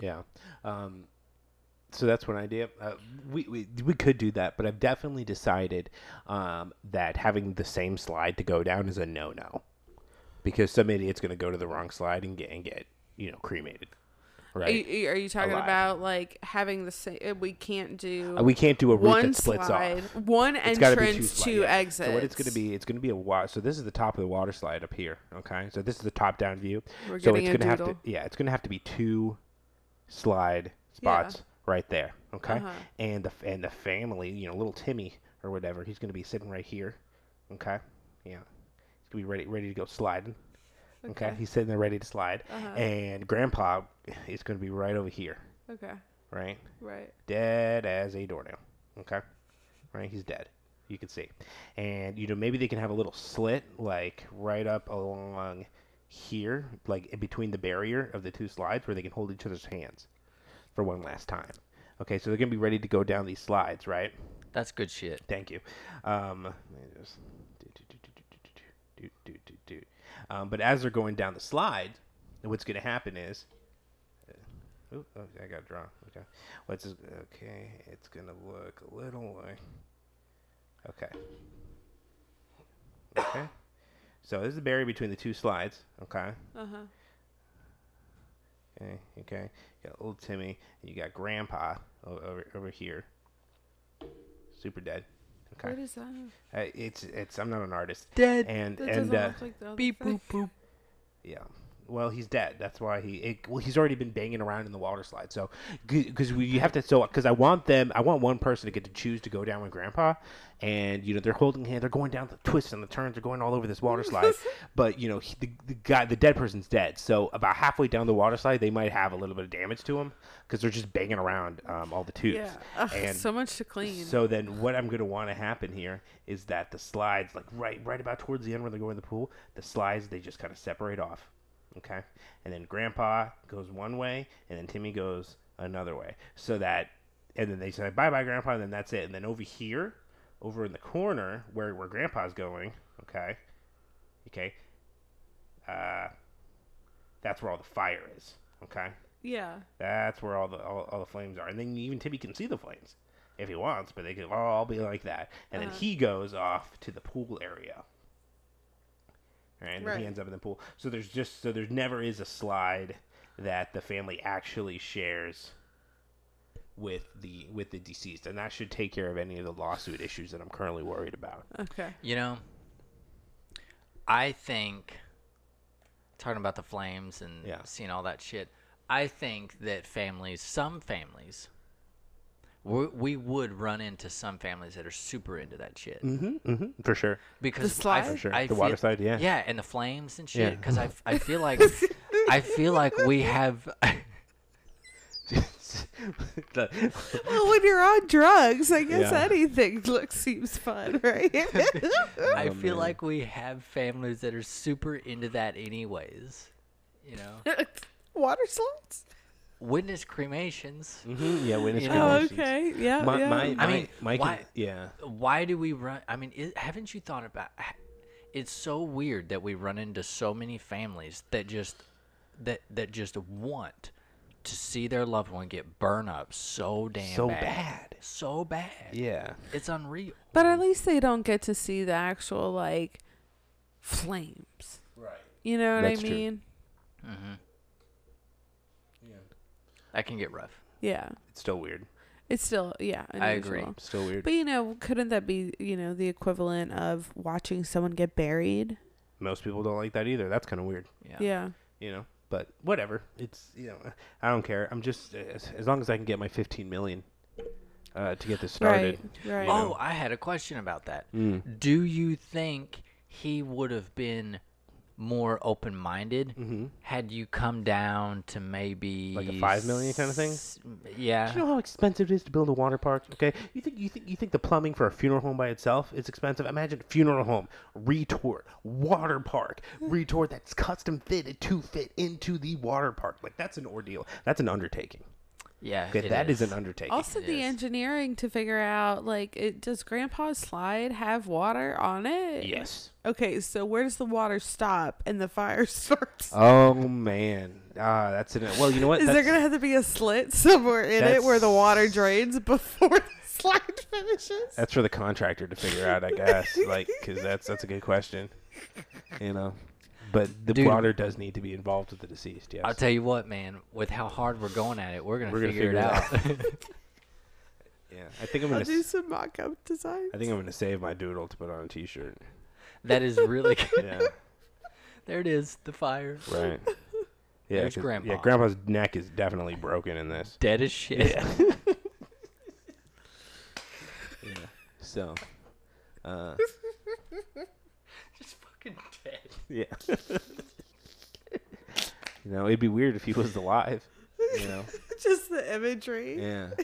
Yeah. Um, so that's one idea. Uh, we, we we could do that, but I've definitely decided um, that having the same slide to go down is a no no, because some idiot's going to go to the wrong slide and get and get you know cremated. are, Right. you, are you talking Alive. about like having the same we can't do Uh, we can't do a route one that splits slide off. one It's two entrance two yeah. exits So what it's going to be, it's going to be a water. So this is the top of the water slide up here. Okay, so this is the top down view. We're so it's going to have to, yeah, it's going to have to be two slide spots right there. Okay, Uh-huh. and the and the family, you know, little Timmy or whatever, he's going to be sitting right here. Okay, yeah, he's going to be ready ready to go sliding. Okay, Okay. he's sitting there ready to slide, Uh-huh. and Grandpa is going to be right over here. okay Right, right dead as a doornail. Okay, right, he's dead. You can see, and you know maybe they can have a little slit like right up along here, like in between the barrier of the two slides, where they can hold each other's hands for one last time. Okay, so they're gonna be ready to go down these slides, right? That's good shit. Thank you. Um, let me just do, do, do, um, but as they're going down the slide, what's gonna happen is, uh, oh, okay, I got to draw. Okay, what's this, okay? It's gonna look a little like, okay, okay. So this is the barrier between the two slides. Okay. Uh huh okay, okay. You got little Timmy, and you got Grandpa over over here. Super dead. Okay. what is that Uh, it's it's I'm not an artist. Dead. And That and uh, look like the other Beep thing. boop boop. yeah, Well, he's dead. That's why he. It, well, he's already been banging around in the water slide. So, because we you have to. So, because I want them, I want one person to get to choose to go down with Grandpa, and you know they're holding hands, they're going down the twists and the turns, they're going all over this water slide. but you know he, the, the guy, the dead person's dead. So about halfway down the water slide, they might have a little bit of damage to him because they're just banging around um, all the tubes. Yeah. Ugh, and so much to clean. so then, what I'm gonna want to happen here is that the slides, like right, right about towards the end where they go in the pool, the slides they just kind of separate off, okay, and then Grandpa goes one way, and then Timmy goes another way, so that, and then they say bye bye Grandpa, and then that's it, and then over here, over in the corner where where Grandpa's going, okay, okay, uh, that's where all the fire is, okay. yeah. That's where all the all, all the flames are, and then even Timmy can see the flames if he wants, but they can all be like that. And then he goes off to the pool area, right? And Right. he ends up in the pool. So there's just so there's never is a slide that the family actually shares with the with the deceased, and that should take care of any of the lawsuit issues that I'm currently worried about. Okay. You know, I think talking about the flames and Yeah. seeing all that shit. I think that families, some families, we, we would run into some families that are super into that shit Mm-hmm, mm-hmm, for sure. because slide? I, For sure. I The water feel- slide, yeah. yeah, and the flames and shit. Because I, I feel like I feel like we have. Well, when you're on drugs, I guess Yeah. anything looks seems fun, right? I Oh, feel man. like we have families that are super into that, anyways. You know, Water slides. Witness cremations. Mhm, yeah, witness You know? Oh, okay. Yeah. My, yeah. my, I mean, my con- why- yeah. why do we run i mean it, haven't you thought about it's so weird that we run into so many families that just that that just want to see their loved one get burned up so damn So bad. bad. so bad Yeah. it's unreal but at least they don't get to see the actual like flames. Right. You know what That's I mean? true. mean? That can get rough Yeah. It's still weird. It's still yeah. I agree. Still weird. But you know, couldn't that be you know the equivalent of watching someone get buried? Most people don't like that either. That's kind of weird, yeah, Yeah. you know. But whatever. It's you know, I don't care. I'm just as, as long as I can get my 15 million uh, to get this started. Right. Right. you know. oh i had a question about that Mm. do you think he would have been more open-minded had you come down to maybe Mm-hmm. Like a five million kind of thing? s- yeah Do you know how expensive it is to build a water park? Okay, you think you think you think the plumbing for a funeral home by itself is expensive? Imagine funeral home, retort, water park, retort that's custom fitted to fit into the water park. Like that's an ordeal. That's an undertaking. Yeah Okay, it that is is. an undertaking. Also, It the is. engineering to figure out like, it, does Grandpa's slide have water on it? yes. Okay, so where does the water stop and the fire starts? Oh man, ah, that's it. Well, you know what? Is there gonna have to be a slit somewhere in it where the water drains before the slide finishes? That's for the contractor to figure out, I guess. like, because that's that's a good question. You know, but the Dude. water does need to be involved with the deceased. Yes. I'll tell you what, man. With how hard we're going at it, we're gonna, We're gonna figure, figure it it out. yeah, I think I'm I'll gonna. do some mock-up designs. I think I'm gonna save my doodle to put on a T-shirt. that is really good. Yeah. There it is, the fire. Right. Yeah, There's 'cause- Grandpa. Yeah, Grandpa's neck is definitely broken in this. Dead as shit. Yeah. yeah. So, uh, Just fucking dead. yeah. you know, it'd be weird if he was alive. You know. Just the imagery. Yeah.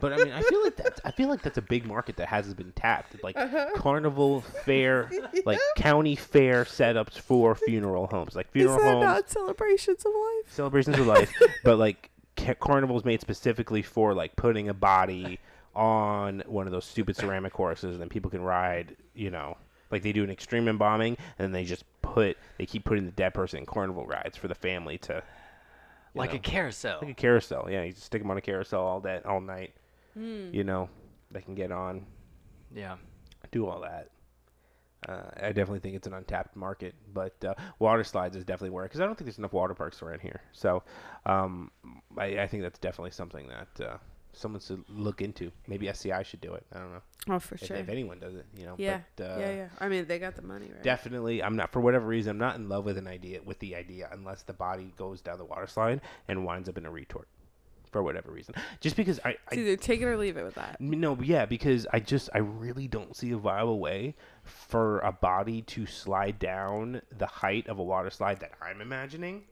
But I mean, I feel like that's I feel like that's a big market that hasn't been tapped. Like uh-huh. carnival fair, like county fair setups for funeral homes, like Is funeral that homes. not celebrations of life? celebrations of life, but like ca- carnivals made specifically for like putting a body on one of those stupid ceramic horses, and then people can ride. You know, like they do an extreme embalming, and then they just put they keep putting the dead person in carnival rides for the family to Like know, a carousel. like a carousel. Yeah, you just stick them on a carousel all day, all night. You know, they can get on, yeah. do all that. Uh, I definitely think it's an untapped market, but uh, water slides is definitely where because I don't think there's enough water parks around here. So um, I, I think that's definitely something that uh, someone to look into. Maybe SCI should do it. I don't know Oh, for if, sure. if anyone does it. You know. yeah. But, uh, yeah, yeah. I mean, they got the money, right? Definitely, I'm not for whatever reason. I'm not in love with an idea with the idea unless the body goes down the water slide and winds up in a retort for whatever reason. Just because I, I either take it or leave it with that. no, yeah, because I just I really don't see a viable way for a body to slide down the height of a water slide that I'm imagining,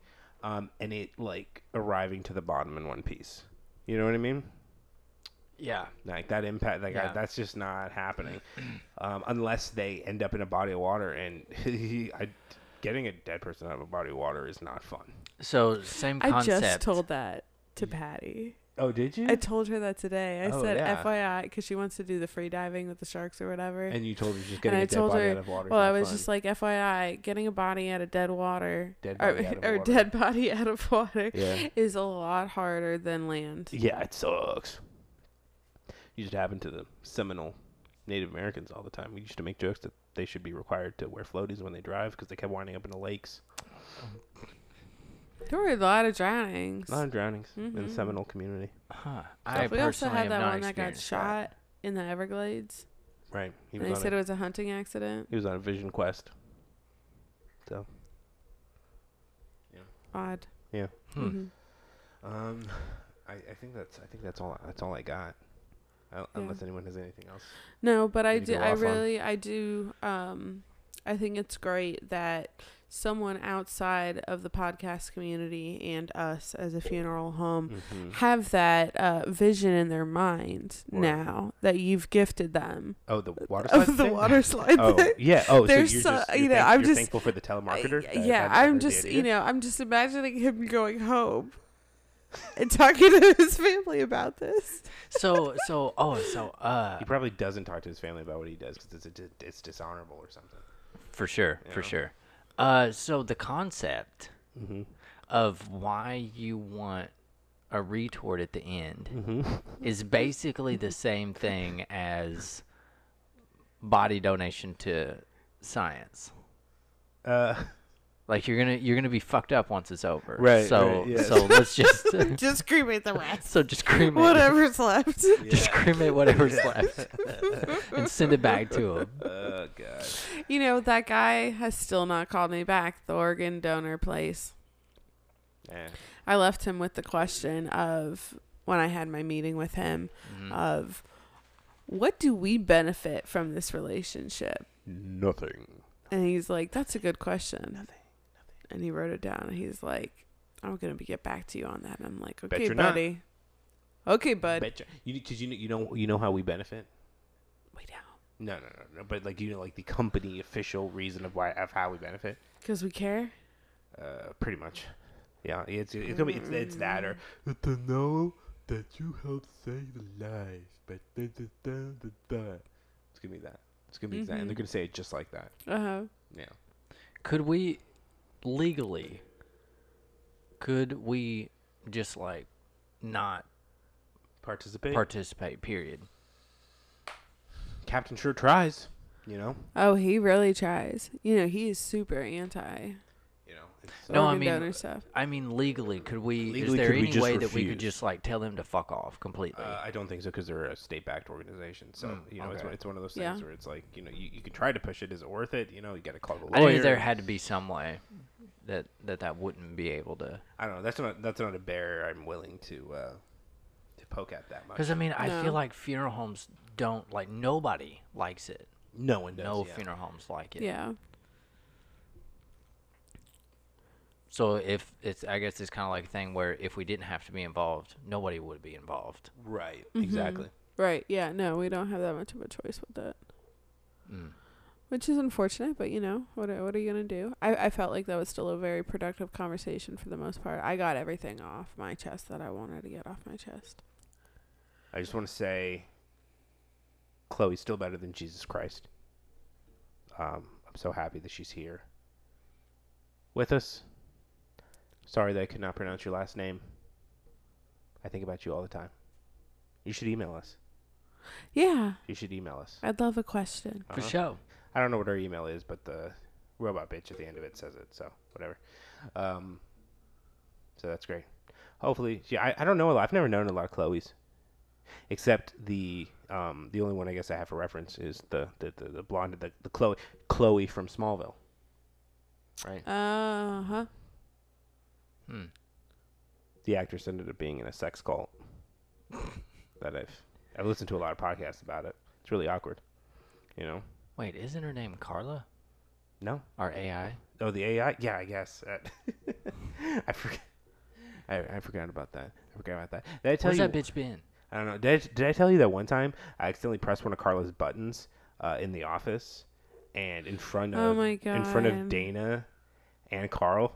um, and it like arriving to the bottom in one piece. You know what I mean? Yeah. Like that impact, like I, that's just not happening, um, unless they end up in a body of water. And I, getting a dead person out of a body of water is not fun. So same I just told that to Patty. Oh, did you? I told her that today. I Oh, said yeah. FYI because she wants to do the free diving with the sharks or whatever. and you told her just And getting I a dead told body her, out of water. well, I was fun. just like, FYI, getting a body out of dead water, Dead or, out of or water. dead body out of water, Yeah. is a lot harder than land. Yeah, it sucks. Used to happen to the Seminole Native Americans all the time. We used to make jokes that they should be required to wear floaties when they drive because they kept winding up in the lakes. There were a lot of drownings. A lot of drownings in the Mhm. Seminole community. Huh. I we also had that one that got experienced shot in the Everglades. Right. He And was, they said a, it was a hunting accident. he was on a vision quest. So, Yeah. Odd. yeah. Hmm. hmm Um, I, I think that's I think that's all that's all I got. Unless anyone has anything else. No, but I do. I off on. really, I do. Um, I think it's great that someone outside of the podcast community and us as a funeral home hmm have that uh, vision in their mind Right. now that you've gifted them Oh, the water slide. of the water slide. Oh, yeah. Oh, There's so you're so- just you know, thank- I'm just- thankful for the telemarketer. I- that yeah, I'm just, you know, I'm just imagining him going home and talking to his family about this. So so oh so uh He probably doesn't talk to his family about what he does because it's, a it's dishonorable or something. for sure for Yeah. sure. Uh so the concept Mm-hmm. of why you want a retort at the end Mm-hmm. is basically the same thing as body donation to science. Uh, Like you're gonna you're gonna be fucked up once it's over. Right, So right, yes. so let's just Just cremate the rest. so just cremate Whatever's left. Just cremate whatever's left and send it back to him. oh god. You know, that guy has still not called me back, the organ donor place. Yeah. I left him with the question of when I had my meeting with him Mm-hmm. of what do we benefit from this relationship? Nothing. And he's like, That's a good question. Nothing. And he wrote it down and he's like, I'm gonna be, get back to you on that. And I'm like, Bet Okay, you're not. buddy. Okay, bud. Betcha. You because you know you know you know how we benefit. We don't. No, no, no, no. But like you know, like the company official reason of why of how we benefit. Because we care. Uh, pretty much. Yeah, it's it's gonna be it's, it's that or to know that you helped save the lives. But da, da, da, da, da. it's gonna be that. It's gonna be that, and they're Mhm. gonna say it just like that. Uh huh. Yeah. Could we legally could we just like not Participate. participate period Captain sure tries. You know. Oh, he really tries. You know, he is super anti You know. It's, No, I organ mean- donor stuff. i mean legally could we is there could we any just way that we could refuse? just like tell them to fuck off completely Uh, I don't think so because they're a state-backed organization. So Mm, you know, it's, okay. one- it's one of those things Yeah. where it's like you know you, you can try to push it. Is it worth it? You know, you got to call the i lawyer. knew there had to be some way that that that wouldn't be able to I don't know. That's not that's not a barrier I'm willing to uh, to poke at that much. because i mean i No. feel like funeral homes don't like nobody likes it no one does. no yeah. funeral homes like it Yeah. so if it's i guess it's kind of like a thing where if we didn't have to be involved nobody would be involved Right. Mhm. Exactly. Right. Yeah. No, we don't have that much of a choice with that. mm. Which is unfortunate, but you know, what are, what are you going to do? I, I felt like that was still a very productive conversation for the most part. I got everything off my chest that I wanted to get off my chest. I just want to say, Chloe's still better than Jesus Christ. Um, I'm so happy that she's here with us. Sorry that I could not pronounce your last name. I think about you all the time. You should email us. Yeah. You should email us. I'd love a question. for Uh-huh. sure I don't know what her email is, but the robot bitch at the end of it says it, so whatever. Um, so that's great. Hopefully, yeah, I, I don't know a lot. I've never known a lot of Chloe's. Except the um the only one I guess I have for reference is the the the, the blonde the, the Chloe Chloe from Smallville. Right. Uh huh. Hmm. the actress ended up being in a sex cult. that I've I've listened to a lot of podcasts about it. It's really awkward. You know? Wait, isn't her name Carla? No. Our AI? Oh, the AI? Yeah, I guess. I forgot. I, I forgot about that. I forgot about that. Did I tell Where's you? that bitch been? I don't know. Did I, did I tell you that one time I accidentally pressed one of Carla's buttons uh, in the office, and in front of Oh my in front of Dana and Carl,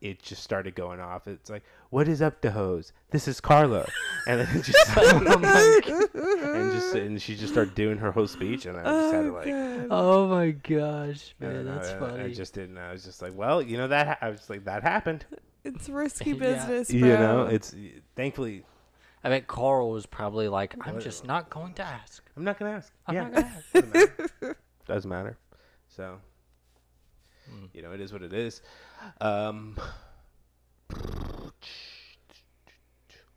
it just started going off. It's like, "What is up, the hose? This is Carla," and then it just and just and she just started doing her whole speech, and I just had to oh, like. Oh my gosh, man, don't know, that's I- I, just didn't. I was just like, well, you know that. Ha- I was like, that happened. It's risky Yeah. business, bro. You know, it's thankfully I bet Carl was probably like, I'm What- just not going to ask. I'm not gonna ask. I'm yeah, not gonna ask. doesn't matter. Doesn't matter. So, Hmm. you know, it is what it is. Um,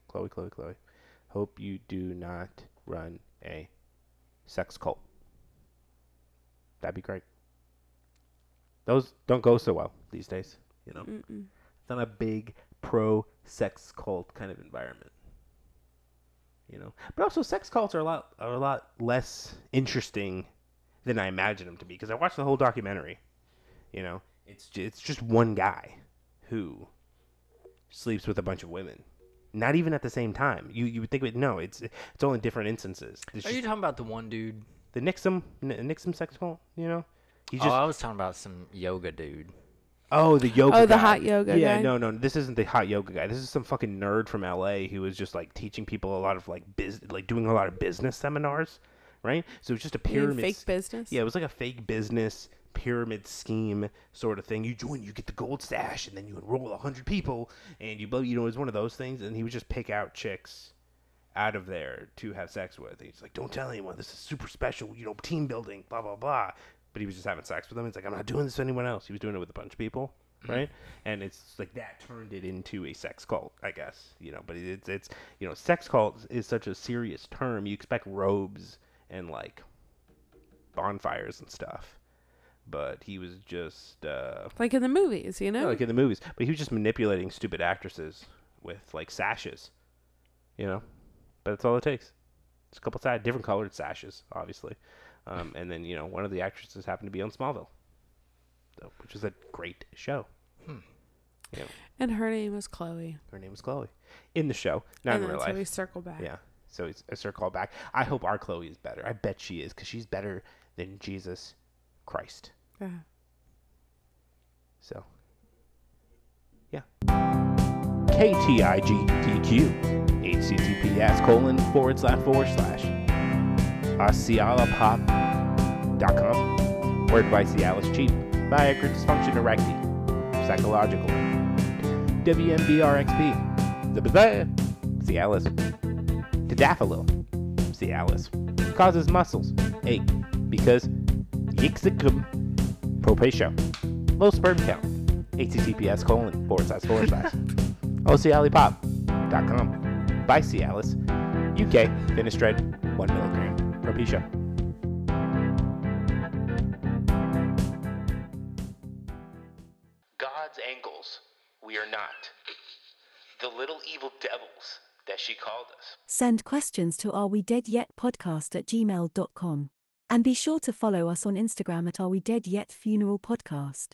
Chloe, Chloe, Chloe. Hope you do not run a sex cult. That'd be great. Those don't go so well these days. You know, Mm-mm. it's not a big pro sex cult kind of environment. You know, but also sex cults are a lot are a lot less interesting than I imagined them to be because I watched the whole documentary. You know, it's it's just one guy who sleeps with a bunch of women. Not even at the same time. You you would think it no, it's it's only different instances. It's Are you talking about the one dude? the NXIVM N- NXIVM sex cult, you know? He oh, I was talking about some yoga dude. Oh, the yoga. Oh, the guy. hot yoga Yeah, guy? no, no, this isn't the hot yoga guy. This is some fucking nerd from L.A. who was just like teaching people a lot of like biz, like doing a lot of business seminars, right? So it's just a pyramid. fake business? Yeah, it was like a fake business pyramid scheme sort of thing. You join, you get the gold stash, and then you enroll a hundred people, and you blow. You know, it was one of those things. And he would just pick out chicks out of there to have sex with. He's like, "Don't tell anyone. This is super special. You know, team building. Blah blah blah." But he was just having sex with them. He's like, "I'm not doing this with anyone else." He was doing it with a bunch of people, mm-hmm. right? And it's like that turned it into a sex cult, I guess. You know, but it's it's you know, sex cult is such a serious term. You expect robes and like bonfires and stuff. But he was just uh, Like in the movies, you know? yeah, like in the movies. But he was just manipulating stupid actresses with like sashes, you know. But that's all it takes. It's a couple side different colored sashes, obviously. Um, and then you know one of the actresses happened to be on Smallville, so, which was a great show. Yeah, and her name is Chloe. her name was Chloe in the show, not and in real that's how life. we circle back. Yeah. So it's a circle back. I hope our Chloe is better. I bet she is because she's better than Jesus Christ. Yeah. So, yeah. KTIGTQ, HTTPS colon forward slash forward slash AsialaPop.com. Word by Cialis cheap. Viagra dysfunction erecti. Psychological. WMBRXP. The Bazaa. Cialis. Tadalafil. Cialis. Causes muscles ache because Yixicum propatio. Low sperm count. HTTPS colon forward slash forward slash. OCAlipop.com. By Cialis. UK. Finasteride. 1 milligram. Propecia. God's angles. We are not. The little evil devils that she called us. Send questions to Are We Dead Yet podcast at gmail.com. And be sure to follow us on Instagram at Are We Dead Yet Funeral Podcast.